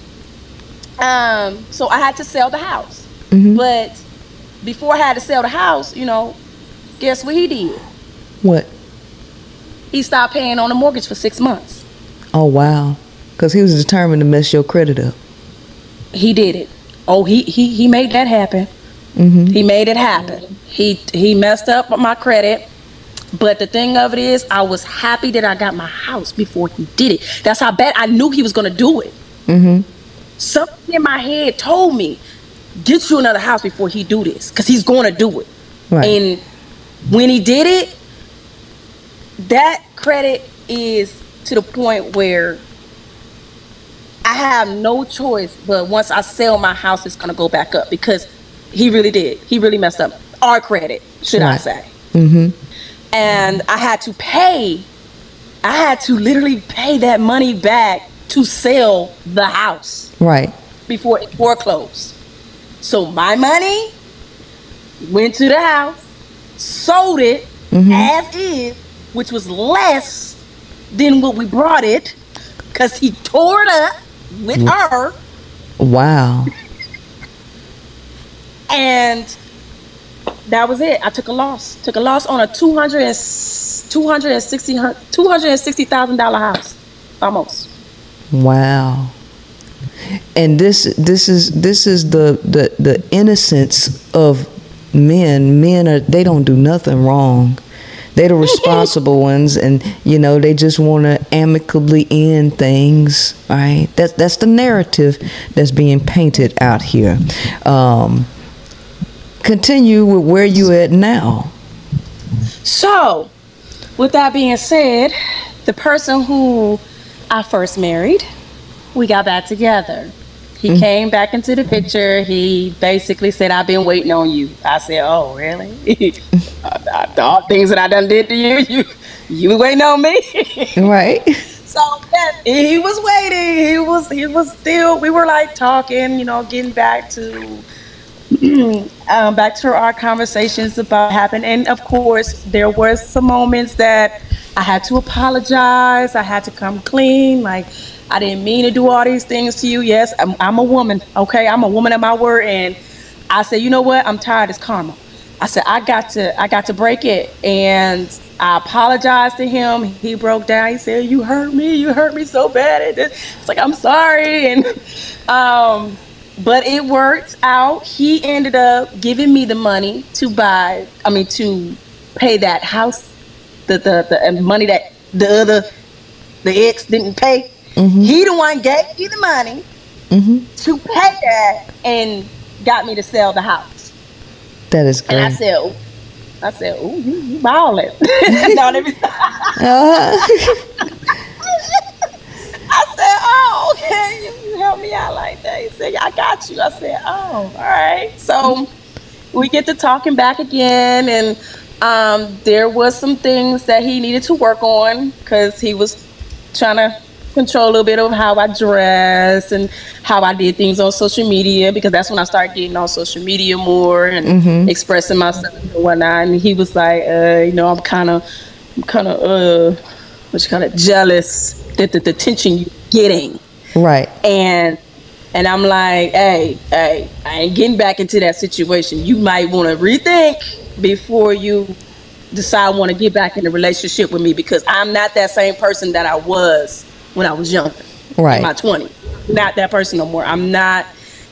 Um, so I had to sell the house. Mm-hmm. But before I had to sell the house, you know, guess what he did? What? He stopped paying on the mortgage for six months. Oh wow. Because he was determined to mess your credit up. He did it. Oh, he he he made that happen. Mm-hmm. He made it happen. He he messed up my credit. But the thing of it is, I was happy that I got my house before he did it. That's how bad I knew he was gonna do it. Mm-hmm. Something in my head told me, get you another house before he do this, cause he's gonna do it. Right. And when he did it, that credit is to the point where I have no choice. But once I sell my house, it's gonna go back up because he really did. He really messed up our credit, should I say? Mm-hmm. and I had to pay. I had to literally pay that money back to sell the house Right. before it foreclosed. So my money went to the house, sold it as is, which was less than what we brought it, because he tore it up with her, Wow. and that was it. I took a loss. Took a loss on a 200 and, 260 $260,000 house, almost. Wow. And this this is this is the the the innocence of men. Men are they don't do nothing wrong. They're the responsible ones, and you know they just want to amicably end things. Right? That's that's the narrative that's being painted out here. Um, continue with where you at now. So, with that being said, the person who I first married, we got back together. He came back into the picture. He basically said, "I've been waiting on you." I said, "Oh, really? All things that I done did to you, you you waiting on me?" Right? So yeah, he was waiting. He was he was still. We were like talking, you know, getting back to um, back to our conversations about what happened. And of course, there were some moments that I had to apologize. I had to come clean. Like I didn't mean to do all these things to you. Yes, I'm, I'm a woman. Okay, I'm a woman of my word. And I said, you know what? I'm tired. It's karma. I said I got to I got to break it. And I apologized to him. He broke down. He said, "You hurt me. You hurt me so bad." It's like I'm sorry. And um, but it worked out. He ended up giving me the money to buy. I mean, to pay that house, the the the money that the other the ex didn't pay. Mm-hmm. He the one gave me the money mm-hmm. to pay that and got me to sell the house. That is And I said. I said, "Ooh, you, you ballin'." no, let me. Uh-huh. I said, "Oh, okay, you, you help me out like that." He said, "I got you." I said, "Oh, all right." So we get to talking back again, and um, there was some things that he needed to work on because he was trying to control a little bit of how I dress and how I did things on social media because that's when I started getting on social media more and expressing myself and whatnot. And he was like, uh, you know, I'm kind of, I'm kind of, uh, what you call it, jealous that the, the attention you're getting Right. and and I'm like, hey, hey, I ain't getting back into that situation. You might want to rethink before you decide want to get back in a relationship with me because I'm not that same person that I was when I was younger, Right. in my 20s. Not that person no more. I'm not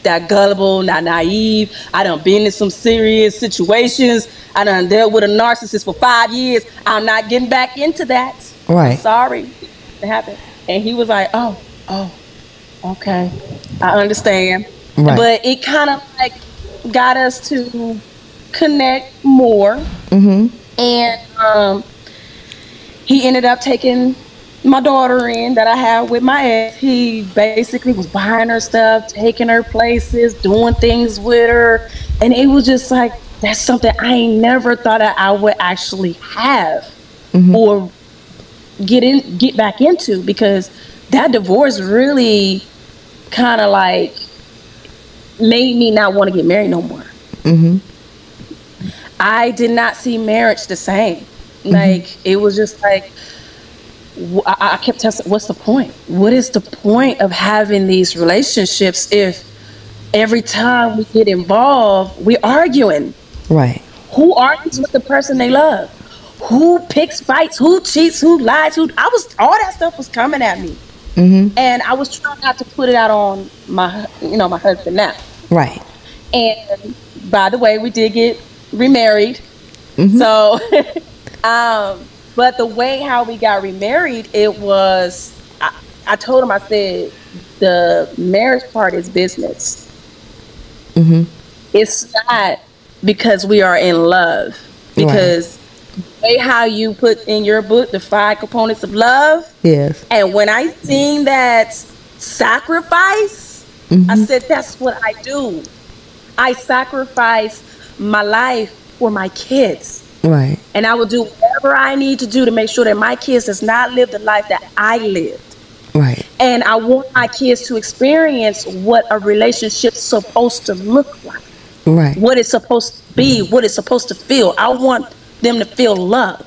that gullible, not naive. I done been in some serious situations. I done dealt with a narcissist for five years. I'm not getting back into that. Right. Sorry, it happened. And he was like, oh, oh, okay, I understand. Right. But it kind of like got us to connect more. Mm-hmm. And um, he ended up taking my daughter in that I had with my ex. He basically was buying her stuff, taking her places, doing things with her. And it was just like, that's something I ain't never thought that I would actually have or get in get back into because that divorce really kind of like made me not want to get married no more. Mm-hmm. I did not see marriage the same. Like it was just like I, I kept testing, what's the point? What is the point of having these relationships if every time we get involved, we're arguing? Right. Who argues with the person they love? Who picks fights? Who cheats? Who lies? Who? I was all that stuff was coming at me, and I was trying not to put it out on my, you know, my husband now. Right. And by the way, we did get remarried. So, um, but the way how we got remarried, it was, I, I told him, I said, the marriage part is business. Mm-hmm. It's not because we are in love. Because the way how you put in your book the five components of love, Yes. and when I seen that sacrifice, I mm-hmm. said, that's what I do. I sacrifice my life for my kids. Right. And I will do whatever I need to do to make sure that my kids does not live the life that I lived. Right. And I want my kids to experience what a relationship's supposed to look like, Right. what it's supposed to be, what it's supposed to feel. I want them to feel love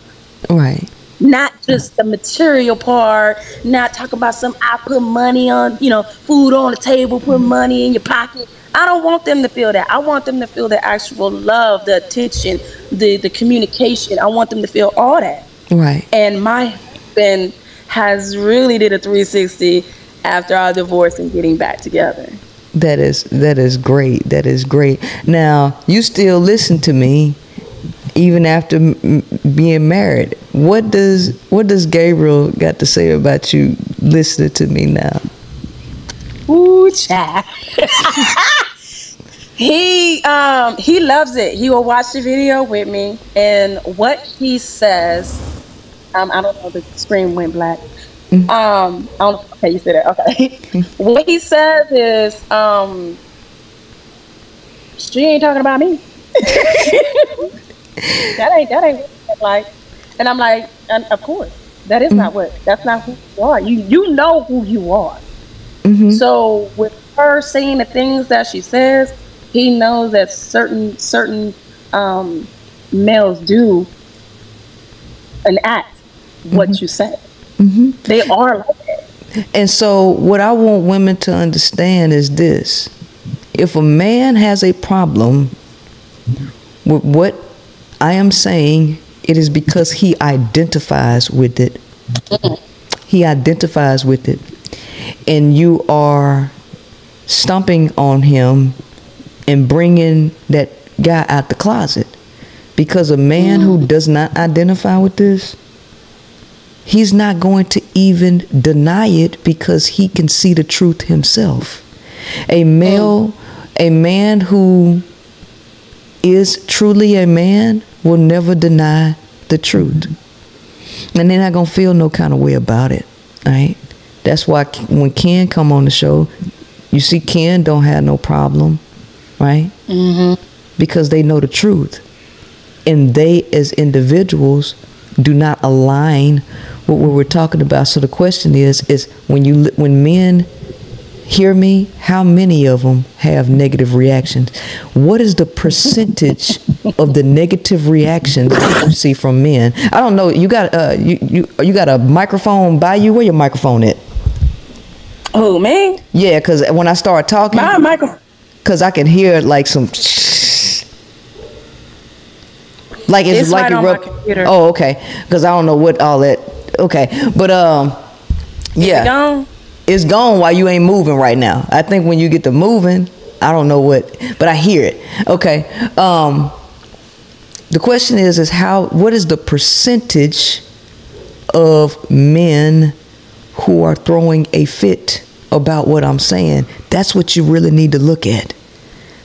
Right. not just the material part, not talk about some I put money on, you know, food on the table, put mm-hmm. money in your pocket. I don't want them to feel that. I want them to feel the actual love, the attention, the the communication. I want them to feel all that. Right. And my husband has really did a 360 after our divorce and getting back together. That is that is great. That is great. Now you still listen to me, even after m- being married. What does what does Gabriel got to say about you listening to me now? Ooh, child. he um he loves it. He will watch the video with me, and what he says, um, I don't know. The screen went black. Um, I don't know. Okay, you said that. Okay. what he says is, um, she ain't talking about me. that ain't that ain't what like. And I'm like, and of course, that is not mm-hmm. what. That's not who you are. You you know who you are. Mm-hmm. So with her saying the things that she says, he knows that certain certain um, males do and act what mm-hmm. you say. They are like that. And so, what I want women to understand is this if a man has a problem with what I am saying, it is because he identifies with it. He identifies with it. And you are stomping on him and bringing that guy out the closet. Because a man who does not identify with this, he's not going to even deny it because he can see the truth himself. A male, a man who is truly a man will never deny the truth. And they're not going to feel no kind of way about it, right? That's why when Ken come on the show, you see Ken don't have no problem, right? Mm-hmm. Because they know the truth. And they as individuals do not align with what we're talking about. So the question is is when you when men hear me, how many of them have negative reactions? What is the percentage of the negative reactions you see from men? I don't know. You got uh you you you got a microphone by you. Where your microphone at? Oh man, Yeah, because when I start talking, my microphone. because I can hear like some. Like it's, It's like right it rub- computer. Oh, okay. Because I don't know what all that. Okay, but um, yeah. It's gone while you ain't moving right now. I think when you get to moving, I don't know what, but I hear it. Okay. Um, the question is, is how? What is the percentage of men who are throwing a fit about what I'm saying? That's what you really need to look at.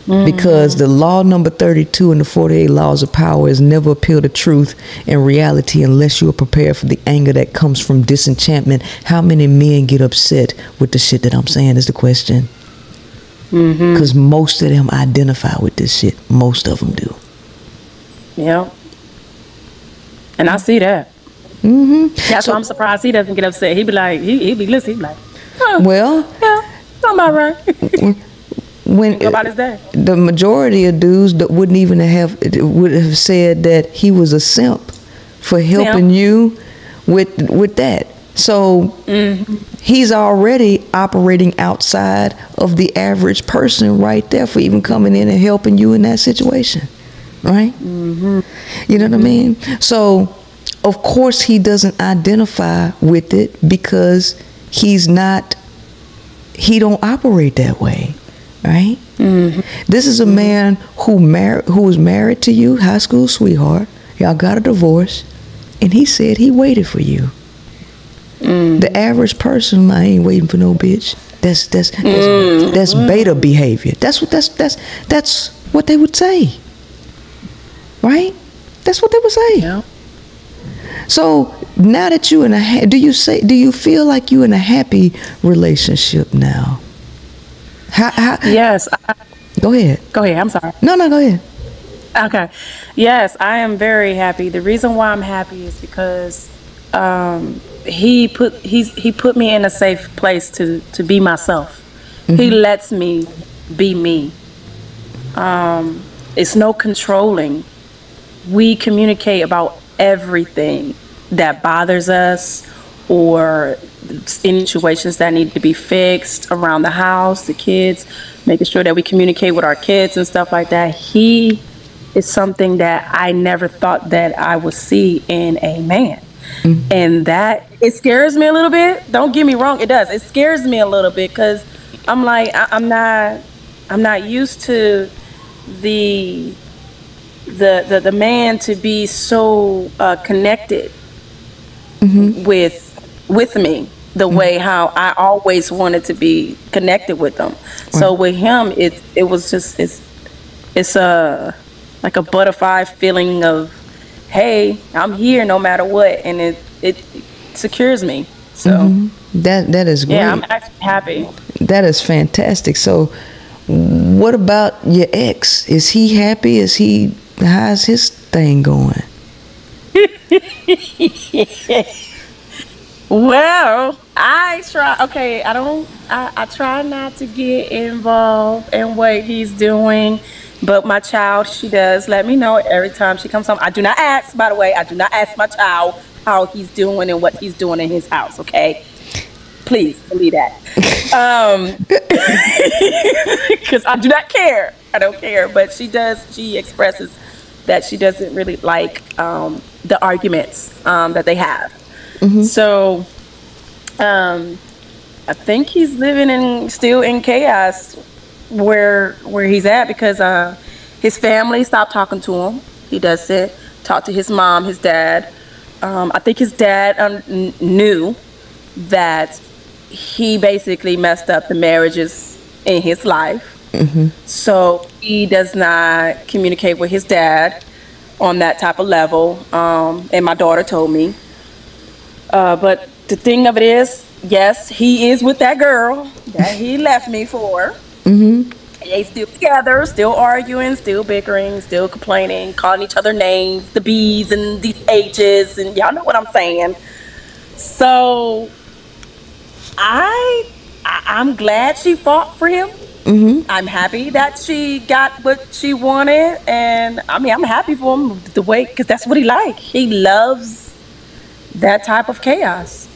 Because the law number 32 and the 48 laws of power is never appeal to truth and reality unless you are prepared for the anger that comes from disenchantment. How many men get upset with the shit that I'm saying is the question. Because most of them identify with this shit. Most of them do. Yeah. And I see that. Mm-hmm. That's why I'm surprised he doesn't get upset. He'd be like, he, he be listening. He'd be like, huh, Well, yeah, I'm all right. when his day. the majority of dudes that wouldn't even have would have said that he was a simp for helping you with with that. So mm-hmm. he's already operating outside of the average person right there for even coming in and helping you in that situation, right? Mm-hmm. You know what I mm-hmm. mean? So of course he doesn't identify with it because he's not he don't operate that way, right? Mm-hmm. This is a man who mar- who was married to you, high school sweetheart. Y'all got a divorce, and he said he waited for you. Mm. The average person, I ain't waiting for no bitch. That's that's that's, mm. that's beta behavior. That's what that's that's that's what they would say, right? That's what they would say. Yeah. So now that you in a ha- do you say do you feel like you in a happy relationship now? How, how, Yes. I, Go ahead. go ahead. I'm sorry. No, no, go ahead. Okay. Yes, I am very happy. The reason why I'm happy is because um, he put he's he put me in a safe place to to be myself. He lets me be me. Um, it's no controlling. We communicate about everything that bothers us or any situations that need to be fixed around the house, the kids, making sure that we communicate with our kids and stuff like that. He is something that I never thought that I would see in a man. And that it scares me a little bit. Don't get me wrong, it does. It scares me a little bit because I'm like I, I'm not I'm not used to the the the, the man to be so uh, connected with with me the mm-hmm. way how I always wanted to be connected with them. So with him, it it was just it's it's a like a butterfly feeling of hey, I'm here no matter what, and it it secures me. So mm-hmm. That that is great. yeah, I'm actually happy. that is fantastic. So, what about your ex? Is he happy? Is he how's his thing going? Well, I try. Okay, I don't. I, I try not to get involved in what he's doing, but my child, she does let me know every time she comes home. I do not ask, by the way. I do not ask my child how he's doing and what he's doing in his house. Okay, please believe that. Um, because I do not care. I don't care, but she does. She expresses that she doesn't really like um, the arguments um, that they have. So, um, I think he's living in still in chaos where where he's at because uh, his family stopped talking to him. He doesn't talk to his mom, his dad. Um, I think his dad um, knew that he basically messed up the marriages in his life. So he does not communicate with his dad on that type of level. Um, and my daughter told me. Uh, but the thing of it is, yes, he is with that girl that he left me for. Mm-hmm. They still together, still arguing, still bickering, still complaining, calling each other names, the B's and the H's, and y'all know what I'm saying. So I, I I'm glad she fought for him. Mm-hmm. I'm happy that she got what she wanted, and I mean I'm happy for him the way because that's what he like. He loves that type of chaos.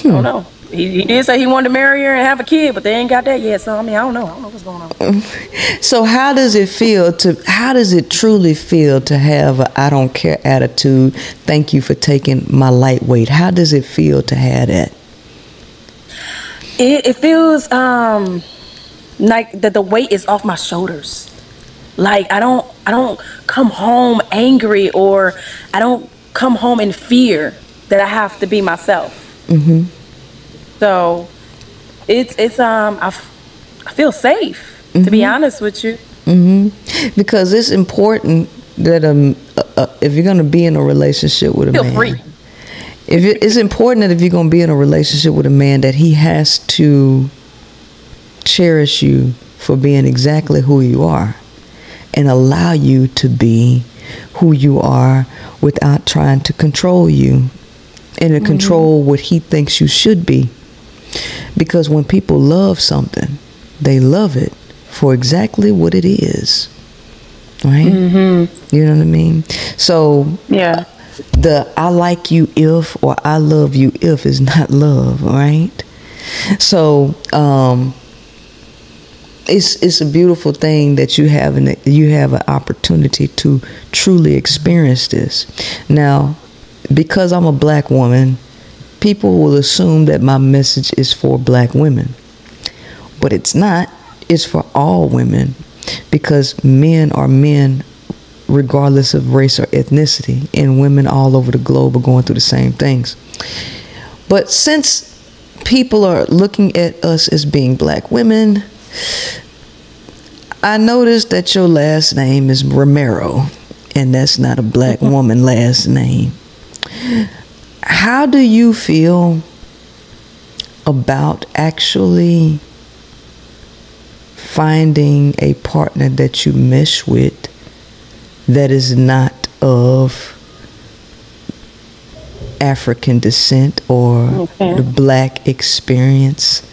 I don't know. He, he did say he wanted to marry her and have a kid, but they ain't got that yet. So I mean I don't know. I don't know what's going on. So how does it feel to how does it truly feel to have a I don't care attitude? Thank you for taking my lightweight. How does it feel to have that? It, it feels um like that the weight is off my shoulders. Like I don't I don't come home angry or I don't come home in fear that I have to be myself. Mm-hmm. So it's it's um I, f- I feel safe to be honest with you. Mm-hmm. Because it's important that um uh, uh, if you're going to be in a relationship with a Feel man, free. if it, it's important that if you're going to be in a relationship with a man that he has to cherish you for being exactly who you are and allow you to be who you are without trying to control you and to control what he thinks you should be because when people love something they love it for exactly what it is. Right? Mm-hmm. You know what I mean? So, yeah. The I like you if or I love you if is not love, right? So, um, it's it's a beautiful thing that you have an you have an opportunity to truly experience this. Now, because I'm a black woman, people will assume that my message is for black women. But it's not. It's for all women because men are men regardless of race or ethnicity and women all over the globe are going through the same things. But since people are looking at us as being black women, I noticed that your last name is Romero, and that's not a black woman last name. How do you feel about actually finding a partner that you mesh with that is not of African descent or okay. the black experience?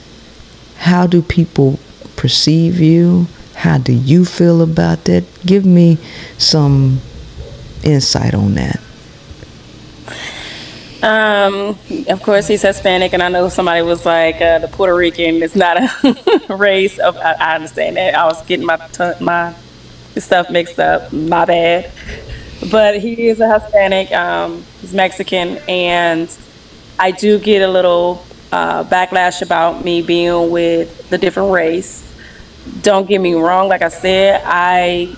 How do people perceive you? How do you feel about that? Give me some insight on that. Um, of course, he's Hispanic, and I know somebody was like, uh, "The Puerto Rican is not a race." Of I, I, understand that. I was getting my t- my stuff mixed up. My bad. But he is a Hispanic. Um, he's Mexican, and I do get a little uh, backlash about me being with the different race. Don't get me wrong. Like I said, I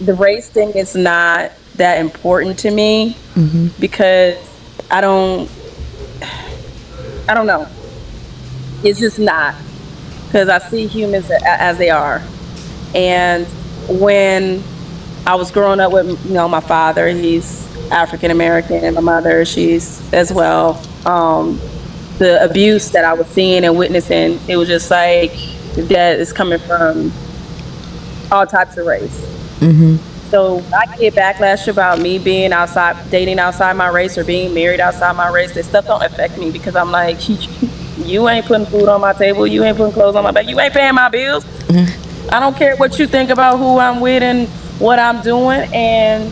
the race thing is not that important to me mm-hmm. because I don't, I don't know. It's just not because I see humans as they are. And when I was growing up with, you know, my father, he's African American, and my mother, she's as well. Um, the abuse that I was seeing and witnessing, it was just like that is coming from all types of race. Mm-hmm. So I get backlash about me being outside, dating outside my race, or being married outside my race. That stuff don't affect me because I'm like, you ain't putting food on my table, you ain't putting clothes on my back, you ain't paying my bills. Mm-hmm. I don't care what you think about who I'm with and what I'm doing. And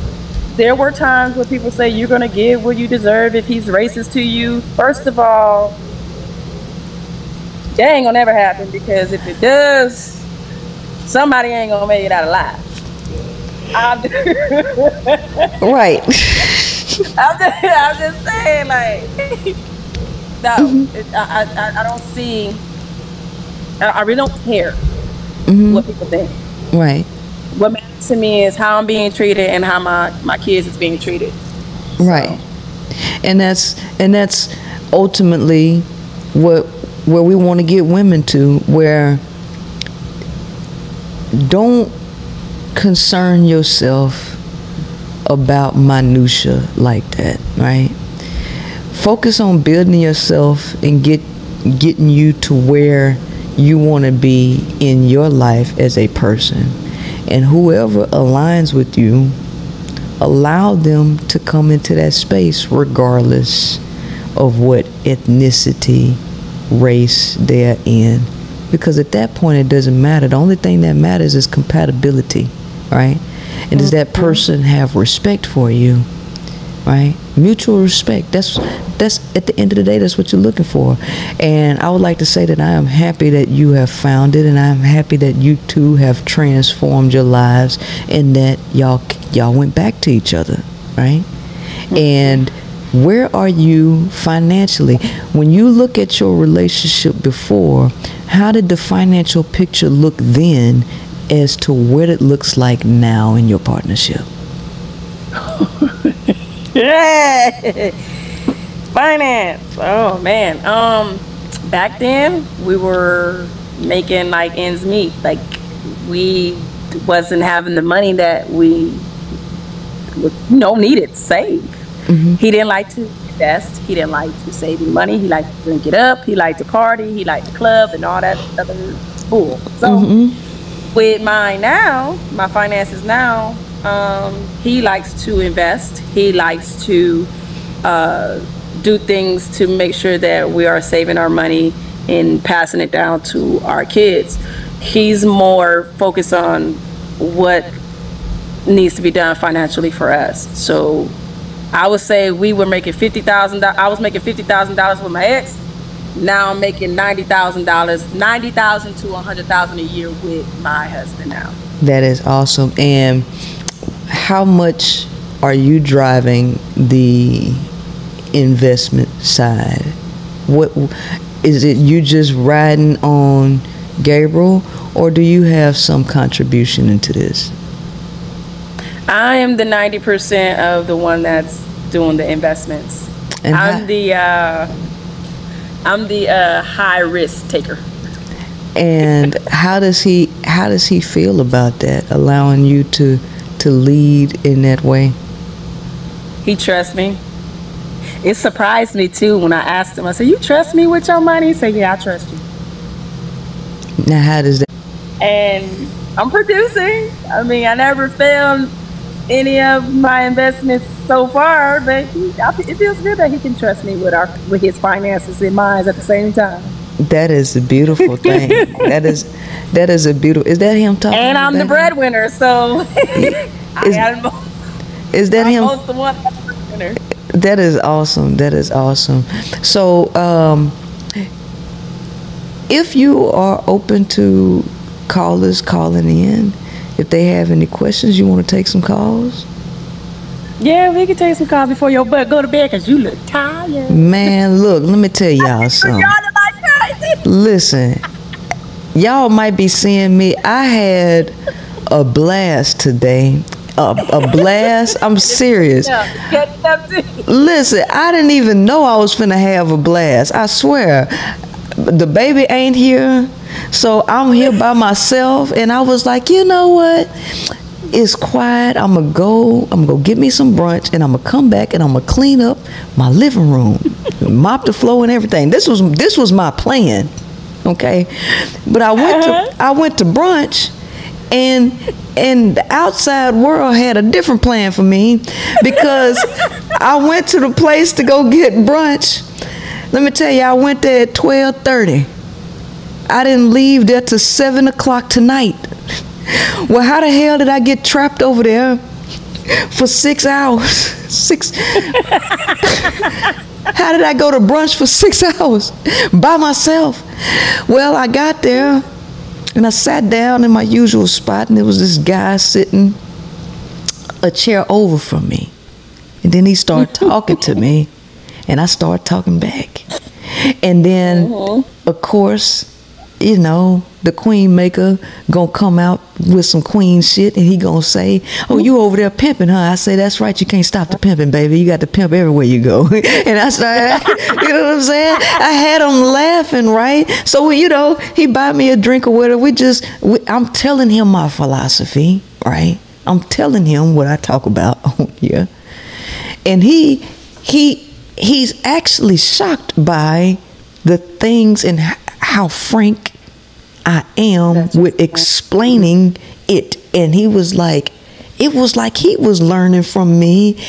there were times where people say you're gonna give what you deserve if he's racist to you. First of all, that ain't gonna ever happen because if it does, somebody ain't gonna make it out alive. right. I'm just, I'm just saying, like, no, mm-hmm. it, I, I, I don't see. I, I really don't care mm-hmm. what people think. Right. What matters to me is how I'm being treated and how my my kids is being treated. Right. And that's and that's ultimately what where we want to get women to where don't concern yourself about minutia like that, right? Focus on building yourself and get getting you to where you want to be in your life as a person. And whoever aligns with you, allow them to come into that space regardless of what ethnicity, race they're in. Because at that point, it doesn't matter. The only thing that matters is compatibility right? And does that mm-hmm. person have respect for you? Right? Mutual respect. That's that's at the end of the day that's what you're looking for. And I would like to say that I am happy that you have found it and I'm happy that you two have transformed your lives and that y'all y'all went back to each other, right? Mm-hmm. And where are you financially? When you look at your relationship before, how did the financial picture look then as to what it looks like now in your partnership. yeah. Finance. Oh man. Um back then we were making like ends meet. Like we wasn't having the money that we know needed to save. Mm-hmm. He didn't like to invest. He didn't like to save money. He liked to drink it up. He liked to party. He liked the club and all that other bull. So mm-hmm with mine now, my finances now, um, he likes to invest. He likes to uh, do things to make sure that we are saving our money and passing it down to our kids. he's more focused on what needs to be done financially for us. So I would say we were making fifty thousand. I was making fifty thousand dollars with my ex. Now I'm making ninety thousand dollars, ninety thousand to a hundred thousand a year with my husband now. That is awesome. And how much are you driving the investment side? What is it? You just riding on Gabriel, or do you have some contribution into this? I am the ninety percent of the one that's doing the investments. And I'm how- the uh, I'm the uh, high risk taker. And how does he how does he feel about that, allowing you to to lead in that way? He trusts me. It surprised me too when I asked him. I said, "You trust me with your money?" He said, "Yeah, I trust you." Now, how does that? And I'm producing. I mean, I never failed any of my investments so far, but he, it feels good that he can trust me with our with his finances and mine at the same time. That is a beautiful thing. that is that is a beautiful. Is that him talking? And I'm the breadwinner, so I Is- am most, Is that I'm him? most the one that's the breadwinner. That is awesome. That is awesome. So, um, if you are open to callers calling in, if they have any questions, you want to take some calls. Yeah, we can take some calls before your butt go to bed because you look tired. Man, look, let me tell y'all something. Y'all are like. Listen, y'all might be seeing me. I had a blast today. A, a blast. I'm serious. Yeah, get up to Listen, I didn't even know I was finna have a blast. I swear. The baby ain't here, so I'm here by myself, and I was like, you know what? It's quiet. I'm gonna go. I'm gonna go get me some brunch, and I'm gonna come back, and I'm gonna clean up my living room, mop the floor, and everything. This was this was my plan, okay? But I went to uh-huh. I went to brunch, and and the outside world had a different plan for me because I went to the place to go get brunch. Let me tell you, I went there at twelve thirty. I didn't leave there till seven o'clock tonight. Well, how the hell did I get trapped over there for six hours? Six. how did I go to brunch for six hours by myself? Well, I got there and I sat down in my usual spot, and there was this guy sitting a chair over from me. And then he started talking to me, and I started talking back. And then, uh-huh. of course, you know, the queen maker gonna come out with some queen shit, and he gonna say, "Oh, you over there pimping, huh?" I say, "That's right. You can't stop the pimping, baby. You got to pimp everywhere you go." and I started, you know what I'm saying? I had him laughing, right? So you know, he buy me a drink or whatever. We just, we, I'm telling him my philosophy, right? I'm telling him what I talk about here, and he, he, he's actually shocked by the things and how frank I am with explaining it. And he was like, it was like he was learning from me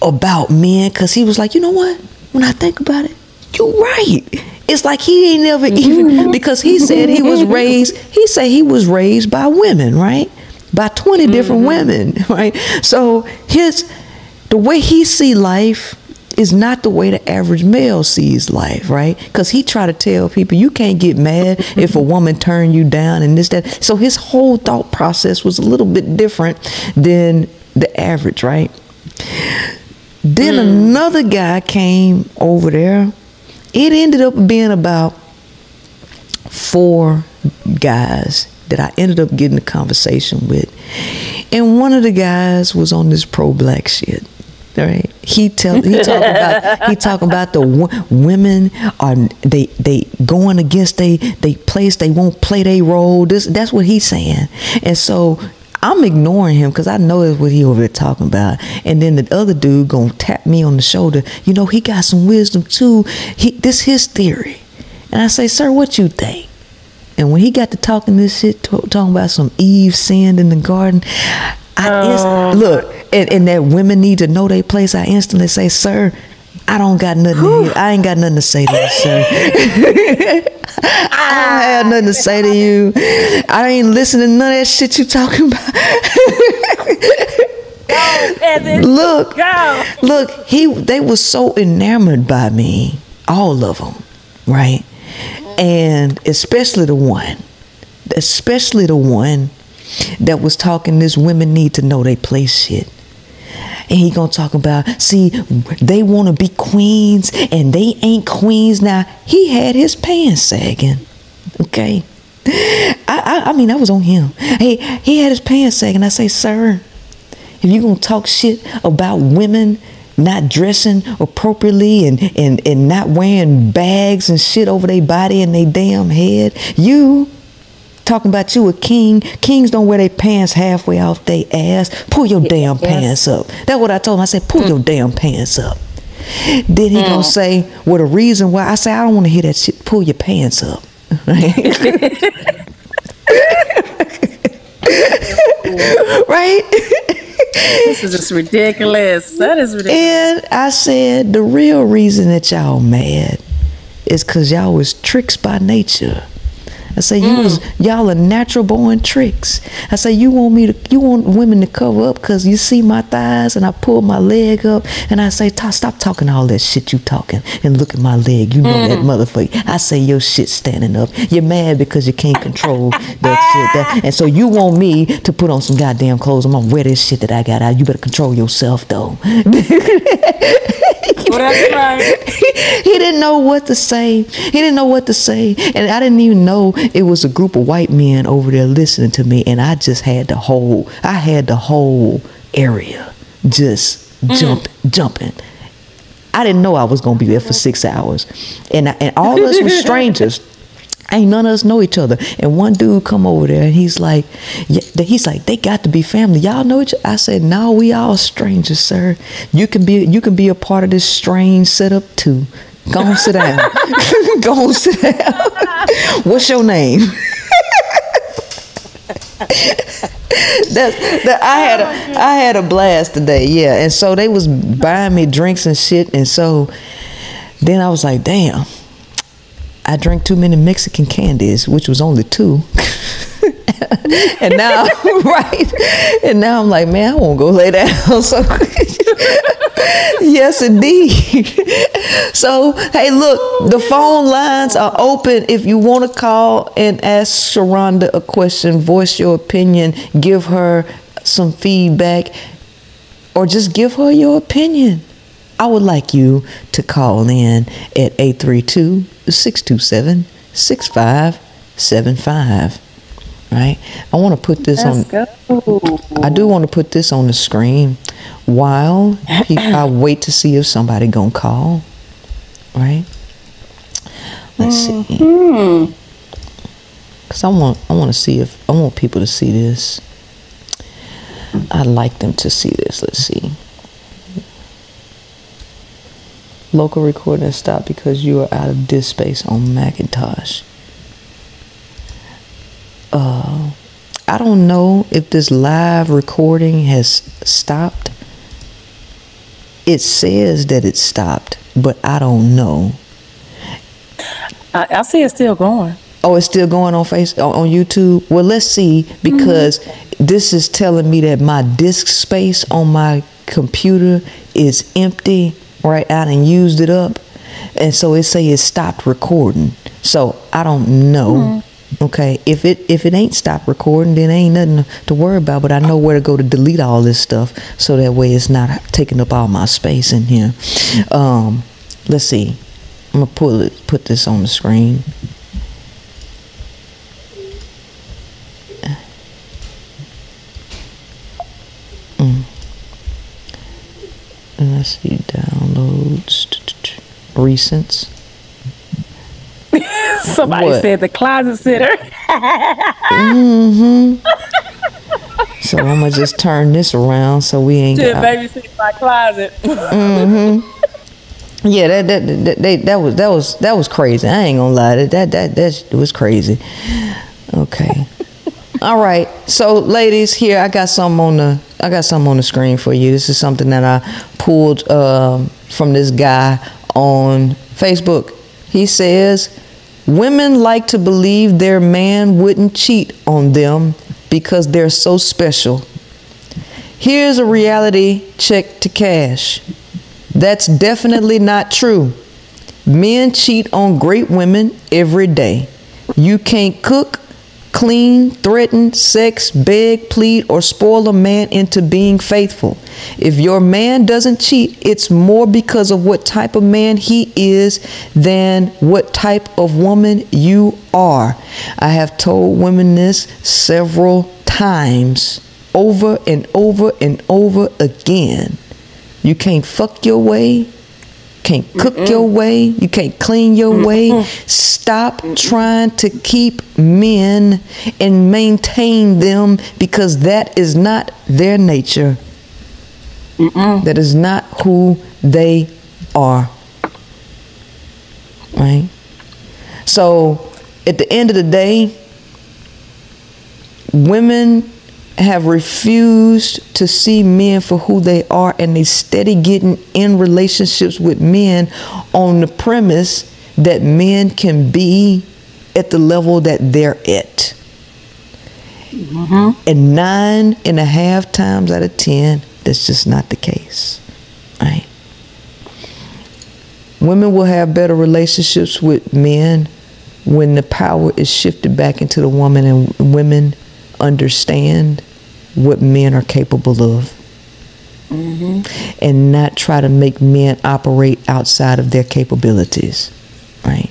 about men because he was like, you know what? When I think about it, you're right. It's like he ain't never even because he said he was raised. He said he was raised by women, right? By 20 different mm-hmm. women, right? So his the way he see life is not the way the average male sees life, right? Because he try to tell people you can't get mad if a woman turn you down and this that. So his whole thought process was a little bit different than the average, right? Then mm. another guy came over there. It ended up being about four guys that I ended up getting a conversation with. And one of the guys was on this pro black shit. Right? He tell he talk about he talk about the wo- women are they they going against they they place they won't play their role. This that's what he's saying. And so I'm ignoring him because I know that's what he over there talking about. And then the other dude gonna tap me on the shoulder. You know he got some wisdom too. He this his theory. And I say, sir, what you think? And when he got to talking this shit, talking about some Eve sinned in the garden, I inst- look, and, and that women need to know their place. I instantly say, sir, I don't got nothing. To hear. I ain't got nothing to say to you, sir. I don't have nothing to say to you. I ain't listening to none of that shit you talking about. look, Go. look, he they was so enamored by me, all of them, right? And especially the one, especially the one that was talking this women need to know they place shit. And he gonna talk about, see, they wanna be queens and they ain't queens now. He had his pants sagging. Okay. I, I, I mean, I was on him. Hey, he had his pants sagging. I say, sir, if you gonna talk shit about women not dressing appropriately and, and, and not wearing bags and shit over their body and their damn head, you talking about you a king. Kings don't wear their pants halfway off their ass. Pull your damn pants up. That's what I told him. I said, pull mm. your damn pants up. Then he gonna mm. say, well, the reason why I say I don't want to hear that shit. Pull your pants up. right? This is just ridiculous. That is ridiculous. And I said the real reason that y'all mad is cause y'all was tricks by nature. I say you was mm. y'all are natural born tricks. I say you want me to you want women to cover up cause you see my thighs and I pull my leg up and I say stop talking all that shit you talking and look at my leg. You know that mm. motherfucker. I say your shit standing up. You're mad because you can't control that shit. That, and so you want me to put on some goddamn clothes. I'm gonna wear this shit that I got out. You better control yourself though. Well, that's right. he didn't know what to say. He didn't know what to say. And I didn't even know it was a group of white men over there listening to me. And I just had the whole, I had the whole area just mm. jump, jumping. I didn't know I was going to be there for six hours. And, I, and all of us were strangers. Ain't none of us know each other. And one dude come over there and he's like, yeah, he's like, they got to be family. Y'all know each other? I said, no, we all strangers, sir. You can be you can be a part of this strange setup too. Go on, sit down. Go on, sit down. What's your name? That's that I had a I had a blast today, yeah. And so they was buying me drinks and shit, and so then I was like, damn, I drank too many Mexican candies, which was only two. and now, right? And now I'm like, man, I won't go lay down. So, yes, indeed. so, hey, look, the phone lines are open. If you want to call and ask Sharonda a question, voice your opinion, give her some feedback, or just give her your opinion. I would like you to call in at 832 627 6575. Right? I want to put this Let's on. go. I do want to put this on the screen while pe- I wait to see if somebody gonna call. Right? Let's see. Mm-hmm. Cause I want I want to see if I want people to see this. I'd like them to see this. Let's see. Local recording has stopped because you are out of disk space on Macintosh. Uh, I don't know if this live recording has stopped. It says that it stopped, but I don't know. I, I see it's still going. Oh, it's still going on face on on YouTube. Well, let's see because this is telling me that my disk space on my computer is empty. Right, I done used it up, and so it say it stopped recording. So I don't know. Okay, if it if it ain't stopped recording, then ain't nothing to worry about. But I know where to go to delete all this stuff, so that way it's not taking up all my space in here. Um, let's see. I'm gonna pull it, put this on the screen. See, downloads, recents. Somebody What? said the closet sitter. mm-hmm. So I'm gonna just turn this around so we ain't. to got- babysit my closet. mm-hmm. Yeah, that that, that they, that was that was that was crazy. I ain't gonna lie, that that that, that was crazy. Okay. All right. So ladies, here I got some on the I got some on the screen for you. This is something that I pulled um, from this guy on Facebook. He says, Women like to believe their man wouldn't cheat on them because they're so special. Here's a reality check to cash. That's definitely not true. Men cheat on great women every day. You can't cook, clean, threaten, sex, beg, plead, or spoil a man into being faithful. If your man doesn't cheat, it's more because of what type of man he is than what type of woman you are. I have told women this several times, over and over and over again. You can't fuck your way can't cook Mm-mm. your way, you can't clean your Mm-mm. way. Stop Mm-mm. trying to keep men and maintain them because that is not their nature. That is not who they are. Right? So, at the end of the day, women have refused to see men for who they are and they steady getting in relationships with men on the premise that men can be at the level that they're at. Mm-hmm. And nine and a half times out of ten, that's just not the case. Right? Women will have better relationships with men when the power is shifted back into the woman and women understand what men are capable of. Mm-hmm. And not try to make men operate outside of their capabilities, right?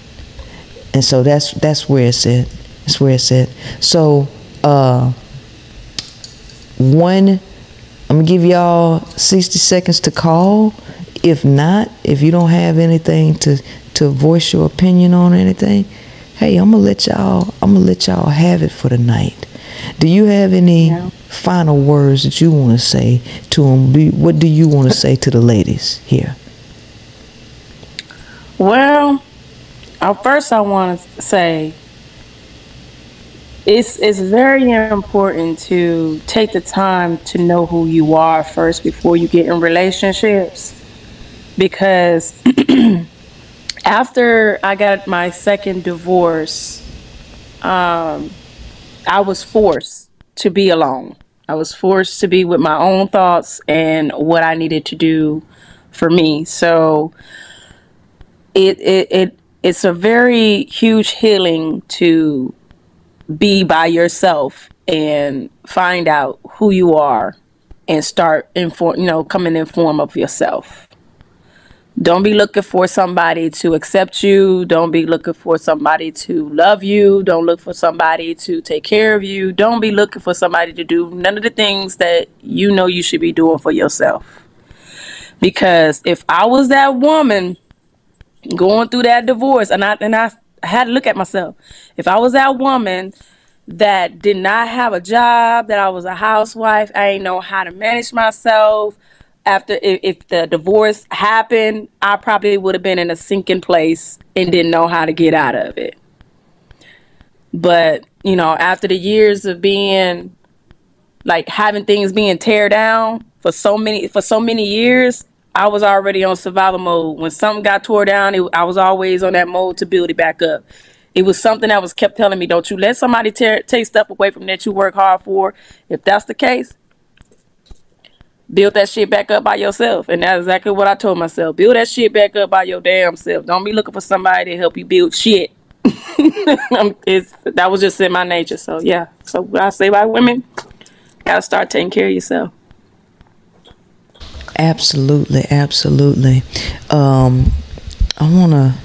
And so that's that's where it's at. That's where it's at. So, uh, one, I'm gonna give y'all 60 seconds to call. If not, if you don't have anything to to voice your opinion on anything, hey, I'm gonna let y'all. I'm gonna let y'all have it for the night. Do you have any yeah. final words that you want to say to them? What do you want to say to the ladies here? Well, uh, first I want to say it's it's very important to take the time to know who you are first before you get in relationships because after I got my second divorce um, I was forced to be alone. I was forced to be with my own thoughts and what I needed to do for me. So it it, it it's a very huge healing to be by yourself and find out who you are and start inform you know coming in form of yourself don't be looking for somebody to accept you. Don't be looking for somebody to love you. Don't look for somebody to take care of you. Don't be looking for somebody to do none of the things that you know you should be doing for yourself. Because if I was that woman going through that divorce and I and I had to look at myself. If I was that woman that did not have a job, that I was a housewife, I didn't know how to manage myself, after if, if the divorce happened, I probably would have been in a sinking place and didn't know how to get out of it. But, you know, after the years of being like having things being tear down for so many for so many years, I was already on survival mode. When something got tore down, it, I was always on that mode to build it back up. It was something that was kept telling me, "Don't you let somebody tear, take stuff away from that you work hard for." If that's the case, build that shit back up by yourself. And that's exactly what I told myself. Build that shit back up by your damn self. Don't be looking for somebody to help you build shit. that was just in my nature. So yeah. So what I say by women, gotta start taking care of yourself. Absolutely, absolutely. Um, I wanna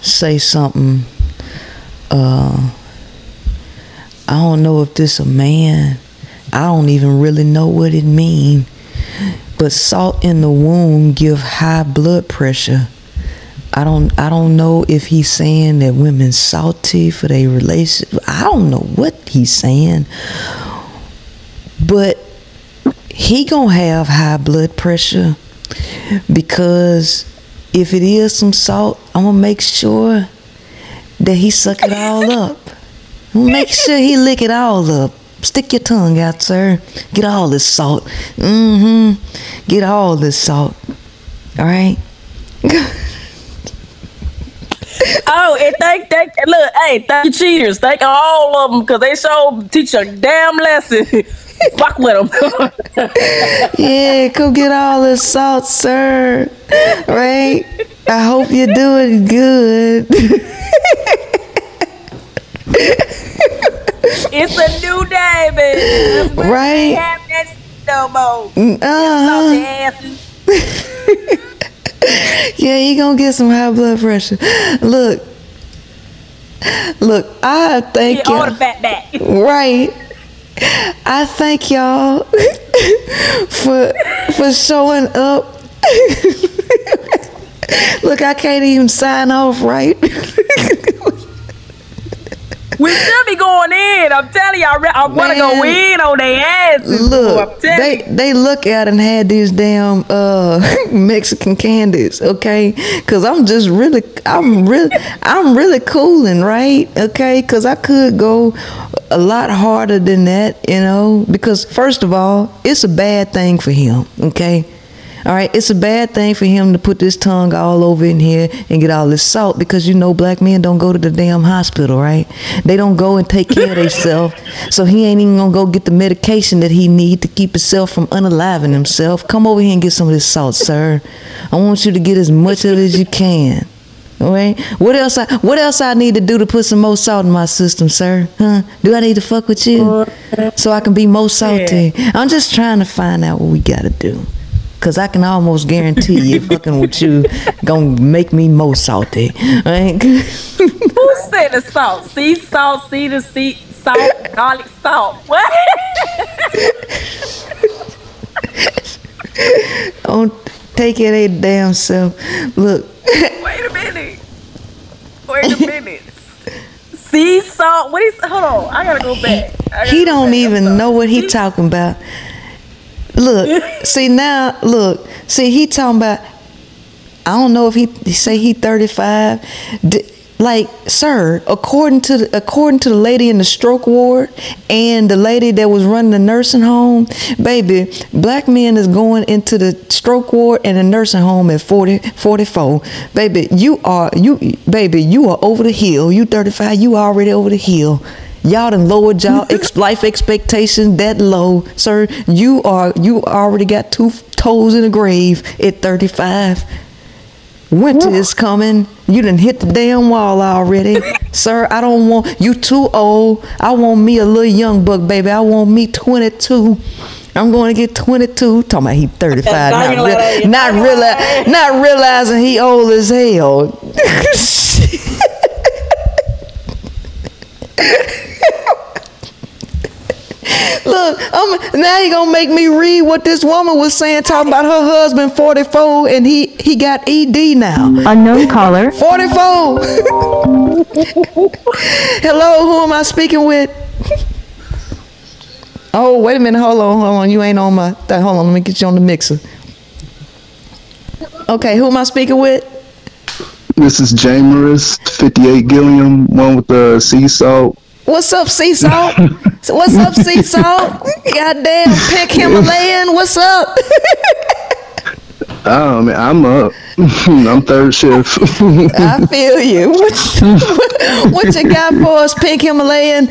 say something. Uh, I don't know if this a man. I don't even really know what it mean. But salt in the wound give high blood pressure. I don't I don't know if he's saying that women salty for their relationship. I don't know what he's saying. But he gonna have high blood pressure because if it is some salt, I'm gonna make sure that he suck it all up. Make sure he lick it all up. Stick your tongue out, sir. Get all this salt. Mm-hmm. Get all this salt. All right? oh, and thank, thank, look, hey, thank you cheaters. Thank all of them because they show teach a damn lesson. Fuck with them. yeah, come get all this salt, sir. Right? I hope you're doing good. it's a new day, baby. Right? Have that no more. Uh-huh. yeah, you gonna get some high blood pressure. Look, look, I thank you. All the fat back. Right. I thank y'all for for showing up. Look, I can't even sign off right. We should be going in. I'm telling you, I, I want to go in on their asses. Look, they you. they look at and had these damn uh, Mexican candies, okay? Cause I'm just really, I'm really, I'm really cooling, right? Okay, cause I could go a lot harder than that, you know. Because first of all, it's a bad thing for him, okay? All right, it's a bad thing for him to put this tongue all over in here and get all this salt because you know black men don't go to the damn hospital, right? They don't go and take care of themselves. So he ain't even gonna go get the medication that he need to keep himself from unaliving himself. Come over here and get some of this salt, sir. I want you to get as much of it as you can. All right. What else? I, what else I need to do to put some more salt in my system, sir? Huh? Do I need to fuck with you so I can be more salty? I'm just trying to find out what we gotta do. Cause I can almost guarantee you, fucking with you, gonna make me more salty. Right? Who said the salt? Sea salt, sea to sea salt, garlic salt. What? Don't take it a damn self. Look. Wait a minute. Wait a minute. sea salt. What is? Hold on. I gotta go back. Gotta he don't back. even know what he talking about. Look, see now, look, see he talking about. I don't know if he, say he thirty five. Like, sir, according to the, according to the lady in the stroke ward and the lady that was running the nursing home, baby, black men is going into the stroke ward and the nursing home at 40, 44. Baby, you are you baby, you are over the hill. You 35, you already over the hill. Y'all done lowered y'all ex- life expectations that low, sir. You are you already got two toes in the grave at 35. Winter is coming. You done hit the damn wall already. Sir, I don't want you too old. I want me a little young buck, baby. I want me 22. I'm going to get 22. Talking about he 35. Not, real, not, reali- not realizing he old as hell. Look, I'm, now you gonna make me read what this woman was saying, talking about her husband 44 and he he got ED now. Unknown caller. 44. Hello, who am I speaking with? Oh, wait a minute. Hold on, hold on. You ain't on my. Hold on. Let me get you on the mixer. Okay, who am I speaking with? This is Jamerus, 58 Gilliam, one with the sea salt. What's up, sea salt? What's up, sea salt? Goddamn, pink Himalayan. What's up? oh man, I'm up. I'm third shift. I feel you. What, what you got for us, pink Himalayan?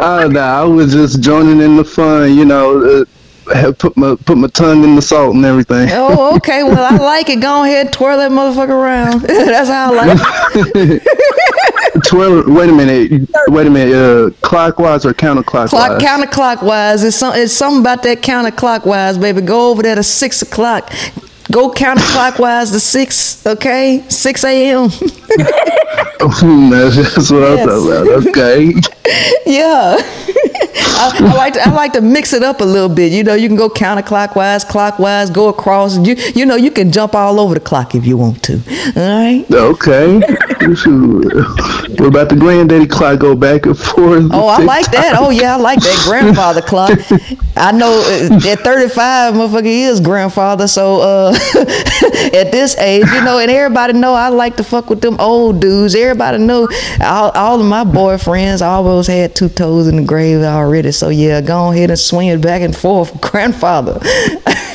oh no, I was just joining in the fun. You know, uh, have put my put my tongue in the salt and everything. Oh, okay. Well, I like it. Go ahead, twirl that motherfucker around. That's how I like it. twirl. Wait a minute. Wait a minute. Uh, clockwise or counterclockwise? Clock, counterclockwise. It's some. It's something about that counterclockwise, baby. Go over there to six o'clock. Go counterclockwise to six, okay? 6 a.m. That's what yes. I thought about. Okay. yeah. I, I, like to I like to mix it up a little bit. You know, you can go counterclockwise, clockwise, go across. You you know, you can jump all over the clock if you want to. All right. Okay. what about the granddaddy clock? Go back and forth. Oh, I like that. Oh yeah, I like that grandfather clock. I know uh, at 35, motherfucker is grandfather. So uh, at this age, you know, and everybody know I like to fuck with them old dudes. Everybody know all, all of my boyfriends always had two toes in the grave already. So yeah, go ahead and swing it back and forth, grandfather.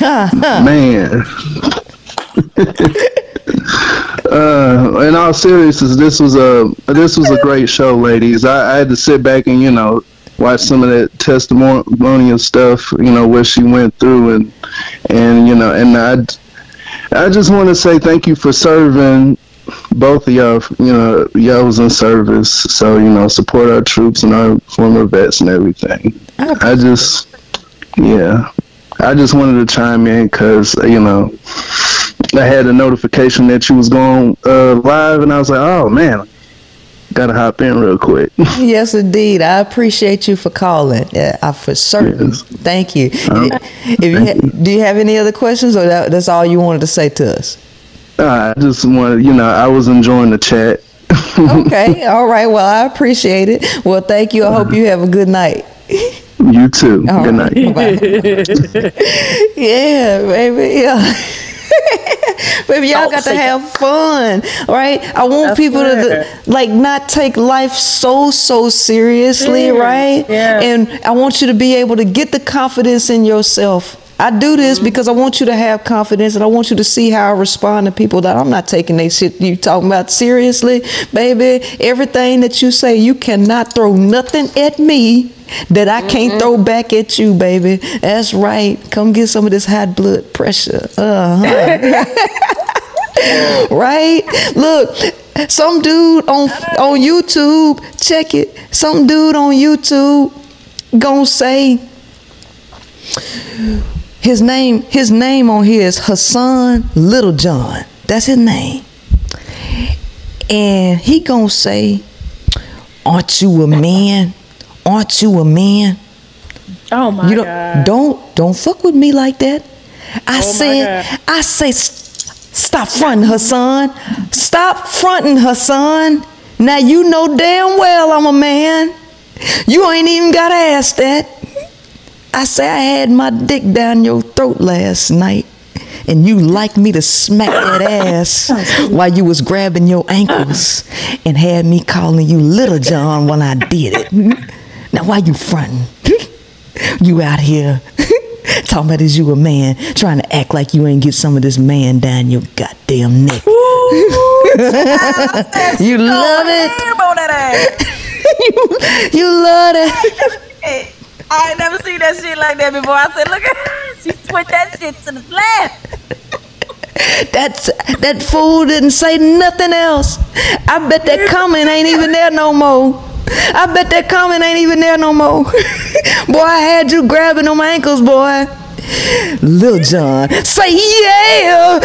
Man. Uh, in all seriousness, this was a this was a great show, ladies. I, I had to sit back and you know watch some of that testimonial stuff, you know, what she went through, and and you know, and I I just want to say thank you for serving both of y'all. You know, y'all was in service, so you know, support our troops and our former vets and everything. I just, yeah, I just wanted to chime in because you know. I had a notification that you was going uh, live, and I was like, "Oh man, gotta hop in real quick." yes, indeed. I appreciate you for calling. Yeah, I for certain. Yes. Thank you. Um, if you, ha- you, do you have any other questions, or that, that's all you wanted to say to us? Uh, I just wanted, you know, I was enjoying the chat. okay, all right. Well, I appreciate it. Well, thank you. I hope you have a good night. You too. All good right. night. yeah, baby. Yeah. Baby, y'all got to have fun, right? I want That's people to like not take life so so seriously, right? Yeah. And I want you to be able to get the confidence in yourself. I do this mm-hmm. because I want you to have confidence and I want you to see how I respond to people that I'm not taking that shit you talking about seriously. Baby, everything that you say, you cannot throw nothing at me that I can't mm-hmm. throw back at you, baby. That's right. Come get some of this high blood pressure. Uh-huh. right? Look, some dude on on YouTube, check it. Some dude on YouTube gonna say his name his name on here is Hassan Little John. That's his name. And he gonna say, Aren't you a man? Aren't you a man? Oh my you don't, God. Don't don't fuck with me like that. I oh said I say stop fronting her son. Stop fronting her son. Now you know damn well I'm a man. You ain't even gotta ask that. I say I had my dick down your throat last night and you like me to smack that ass while you was grabbing your ankles and had me calling you Little John when I did it. Now, why you fronting? you out here talking about is you a man, trying to act like you ain't get some of this man down your goddamn neck. you love it. you, you love it. I ain't never seen that shit like that before. I said, look at her. She switched that shit to the left. That's that fool didn't say nothing else. I bet that comment ain't even there no more. I bet that comment ain't even there no more. boy, I had you grabbing on my ankles, boy. Lil John, say yeah.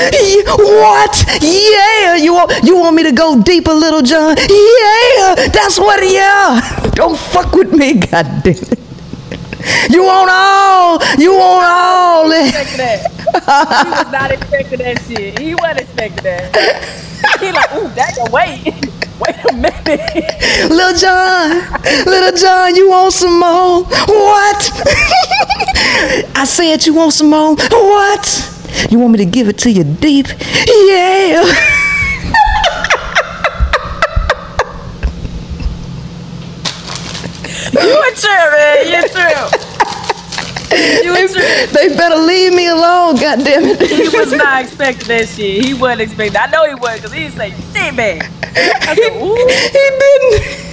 What? Yeah. You want you want me to go deeper, Little John? Yeah. That's what. Yeah. Don't fuck with me, God damn it. You want all. You want all. He was not expecting that shit. He wasn't expecting that. He like, ooh, that's a wait. Wait a minute. Little John, Little John, you want some more? What? I said you want some more? What? You want me to give it to you deep? Yeah. you a man. You true. They, they better leave me alone, God damn it. He was not expecting that shit. He wasn't expecting. I know he wasn't because he didn't say shit, man. I said, Ooh. He, didn't.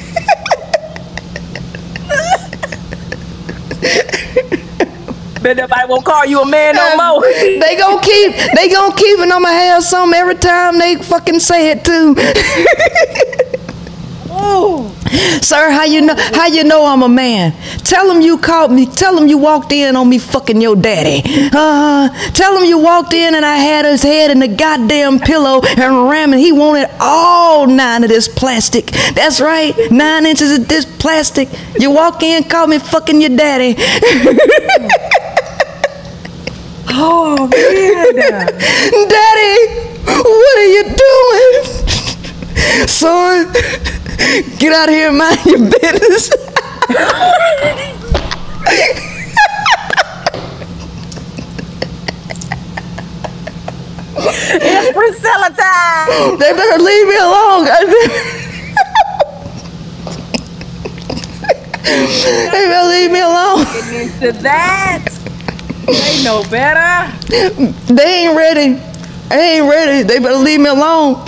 but nobody won't call you a man no more. they gonna keep they gonna keep it on my have some every time they fucking say it too. Ooh. Sir, how you know how you know I'm a man? Tell him you called me. Tell him you walked in on me fucking your daddy. Uh, tell him you walked in and I had his head in the goddamn pillow and ramming. He wanted all nine of this plastic. That's right, nine inches of this plastic. You walk in, call me fucking your daddy. oh man, daddy, what are you doing, son? Get out of here and mind your business. it's Princella time. They better leave me alone. they better leave me alone. Getting Into that. They know better. They ain't ready. I ain't ready. They better leave me alone.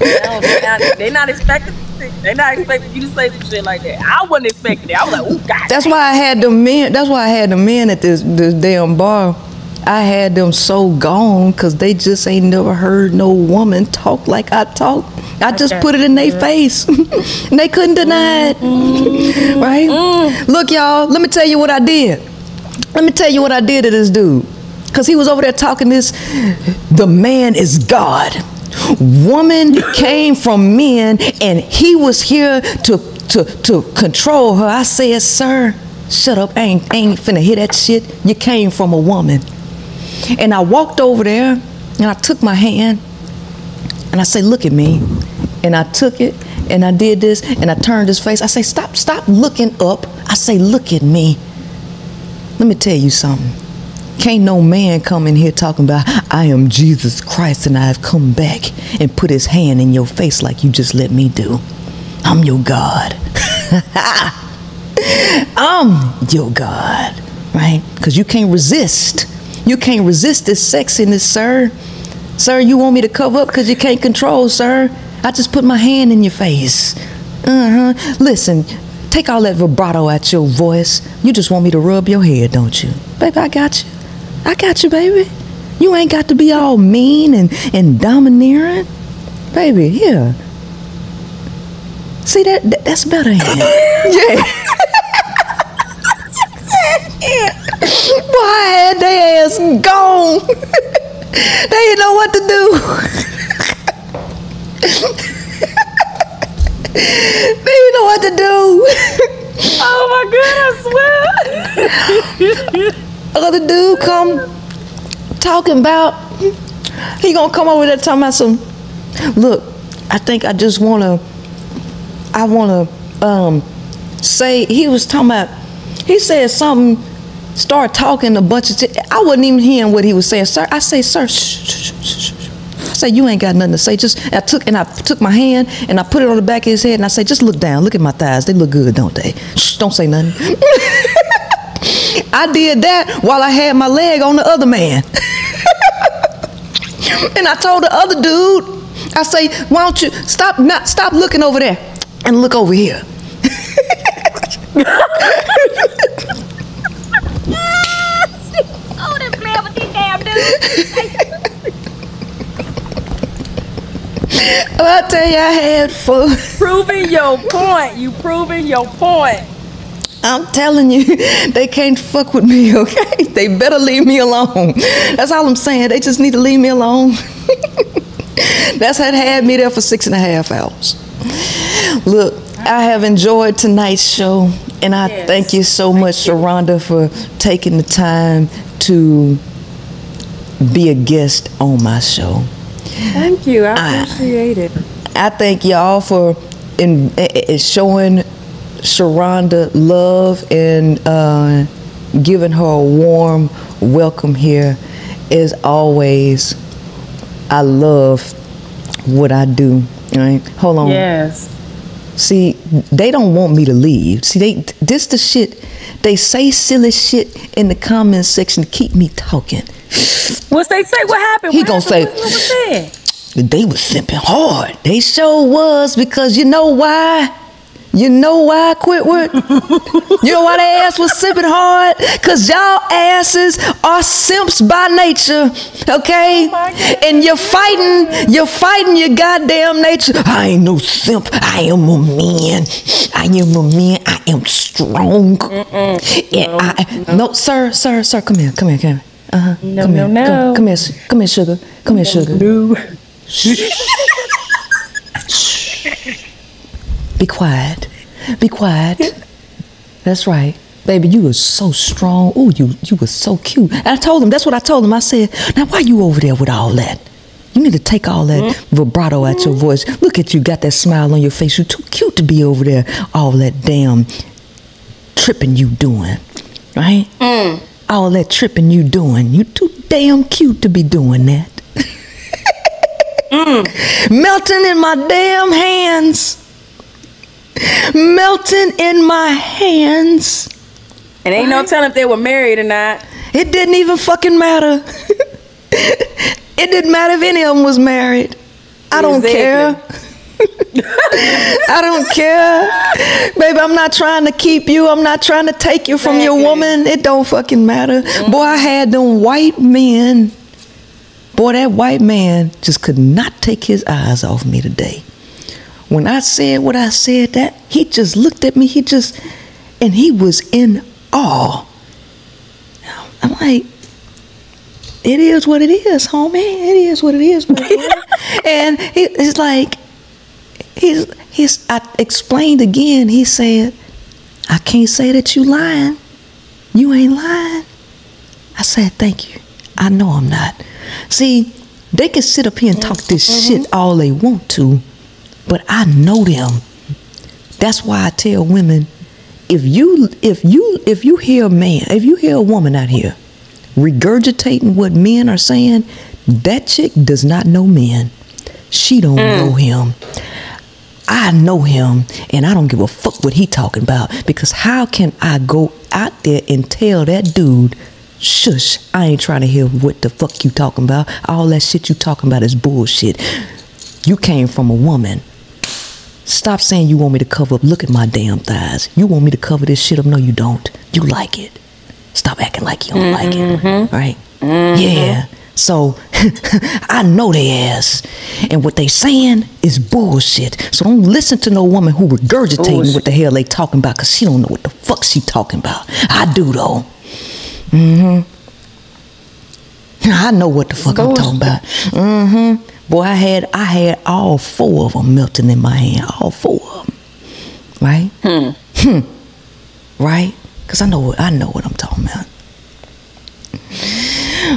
No, they're not, they not expecting. They not expecting you to say some shit like that. I wasn't expecting it. I was like, oh God. That's why I had the men. That's why I had the men at this this damn bar. I had them so gone because they just ain't never heard no woman talk like I talk. I just put it in their mm-hmm. face, and they couldn't deny it. Mm-hmm. right? Mm. Look, y'all. Let me tell you what I did. Let me tell you what I did to this dude. Cause he was over there talking this. The man is God. Woman came from men, and he was here to to to control her. I said, sir, shut up. I ain't, I ain't finna hear that shit. You came from a woman. And I walked over there, and I took my hand, and I say, look at me. And I took it, and I did this, and I turned his face. I say, stop, stop looking up. I say, look at me. Let me tell you something. Can't no man come in here talking about I am Jesus Christ and I have come back and put his hand in your face like you just let me do. I'm your God. I'm your God, right? Because you can't resist. You can't resist this sexiness, sir. Sir, you want me to cover up because you can't control, sir. I just put my hand in your face. Uh huh. Listen, take all that vibrato out your voice. You just want me to rub your head, don't you? Baby, I got you. I got you, baby. You ain't got to be all mean and, and domineering. Baby, here. See that, that that's better. Yeah. Boy, I had their ass gone. they didn't know what to do. they didn't know what to do. Oh my goodness, Other dude come talking about he gonna come over there talking about some look, I think I just wanna I wanna um say he was talking about he said something start talking a bunch of t- I wasn't even hearing what he was saying. Sir, I say, sir, shh, shh, shh, shh. I say, you ain't got nothing to say. Just I took and I took my hand and I put it on the back of his head and I say, just look down, look at my thighs. They look good, don't they? Shh, don't say nothing. I did that while I had my leg on the other man. and I told the other dude, I say, why don't you stop not stop looking over there and look over here. Oh, man with these damn dudes. I tell you, I had fun. proving your point. You proving your point. I'm telling you, they can't fuck with me, okay? They better leave me alone. That's all I'm saying. They just need to leave me alone. That's had had me there for six and a half hours. Look, I have enjoyed tonight's show, and I Yes. thank you so much, Sharonda, for taking the time to be a guest on my show. Thank you. I appreciate it. I thank y'all for in, eh, eh, showing Sharonda love and uh, giving her a warm welcome here. As always, I love what I do. Right? Hold on. Yes. See, they don't want me to leave. See, they this the shit. They say silly shit in the comment section to keep me talking. What's they say? What happened? He What gonna happened? say- What, what was said? They was simping hard. They sure was because you know why? You know why I quit work? you know why they ass was simping hard? Cause y'all asses are simps by nature, okay? and you're fighting, you're fighting your goddamn nature. I ain't no simp. I am a man. I am a man. I am strong. And I, no, sir, sir, sir, come here, come here, come here. Uh huh. No, come no, here, no. Come, come here, come here, sugar. Come here, sugar. No. Be quiet. Be quiet. That's right. Baby, you were so strong. Oh, you you were so cute. And I told him, that's what I told him. I said, now why you over there with all that? You need to take all that mm-hmm. vibrato out your voice. Look at you, got that smile on your face. You're too cute to be over there. All that damn tripping you doing. Right? Mm. All that tripping you doing. You too damn cute to be doing that. Mm. Melting in my damn hands melting in my hands. And ain't no telling if they were married or not. It didn't even fucking matter. it didn't matter if any of them was married. I don't Exactly. care. I don't care. Baby, I'm not trying to keep you. I'm not trying to take you from your woman. It don't fucking matter. Boy, I had them white men. Boy, that white man just could not take his eyes off me today. When I said what I said, that he just looked at me. He just, and he was in awe. I'm like, it is what it is, homie. It is what it is, and he, it's like, he's, he's, I explained again. He said, I can't say that you lying. You ain't lying. I said, thank you. I know I'm not. See, they can sit up here and talk this mm-hmm. shit all they want to, but I know them. That's why I tell women, if you if you if you hear a man, if you hear a woman out here regurgitating what men are saying, that chick does not know men. She don't mm. know him. I know him and I don't give a fuck what he talking about because how can I go out there and tell that dude shush I ain't trying to hear what the fuck you talking about all that shit you talking about is bullshit you came from a woman stop saying you want me to cover up look at my damn thighs you want me to cover this shit up no you don't you like it stop acting like you don't like it right yeah so I know they ass. And what they saying is bullshit. So don't listen to no woman who regurgitating what the hell they talking about because she don't know what the fuck she talking about. I do though. Mm-hmm. I know what the fuck I'm talking about. Mm-hmm. Boy, I had I had all four of them melting in my hand. All four of them. Right? Hmm. Right? Because I know what I know what I'm talking about.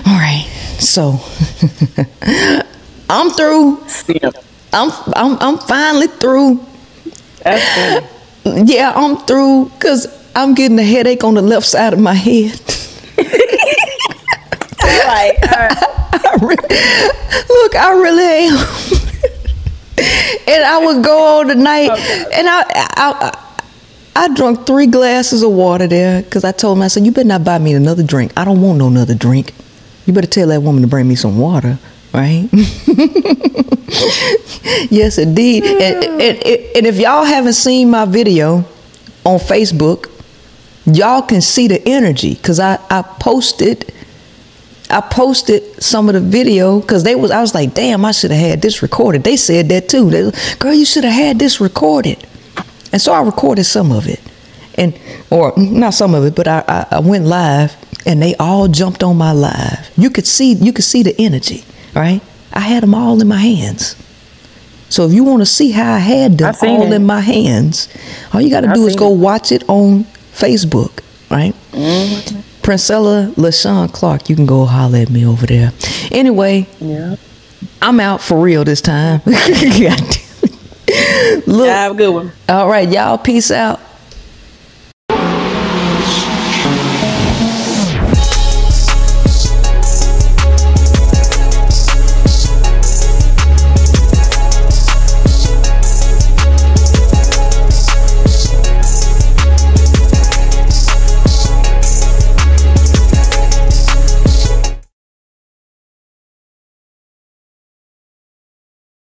All right. So I'm through. Still. I'm I'm I'm finally through. That's good. Yeah, I'm through because I'm getting a headache on the left side of my head. Right. All right. Look, I really am. and I would go on tonight, and I, I, I, I drunk three glasses of water there because I told him, I said, you better not buy me another drink. I don't want no another drink. You better tell that woman to bring me some water, right? yes, indeed. And, and, and if y'all haven't seen my video on Facebook, y'all can see the energy because I, I posted I posted some of the video because they was I was like, damn, I should have had this recorded. They said that too. They, Girl, you should have had this recorded. And so I recorded some of it. And or not some of it, but I, I, I went live and they all jumped on my live. You could see you could see the energy, right? I had them all in my hands. So if you want to see how I had them all it. in my hands, all you got to do is go it. watch it on Facebook, right? Mm-hmm. Princella LaShawn Clark, you can go holler at me over there. Anyway, Yeah. I'm out for real this time. God damn it. Look, Have a good one. all right, y'all, peace out.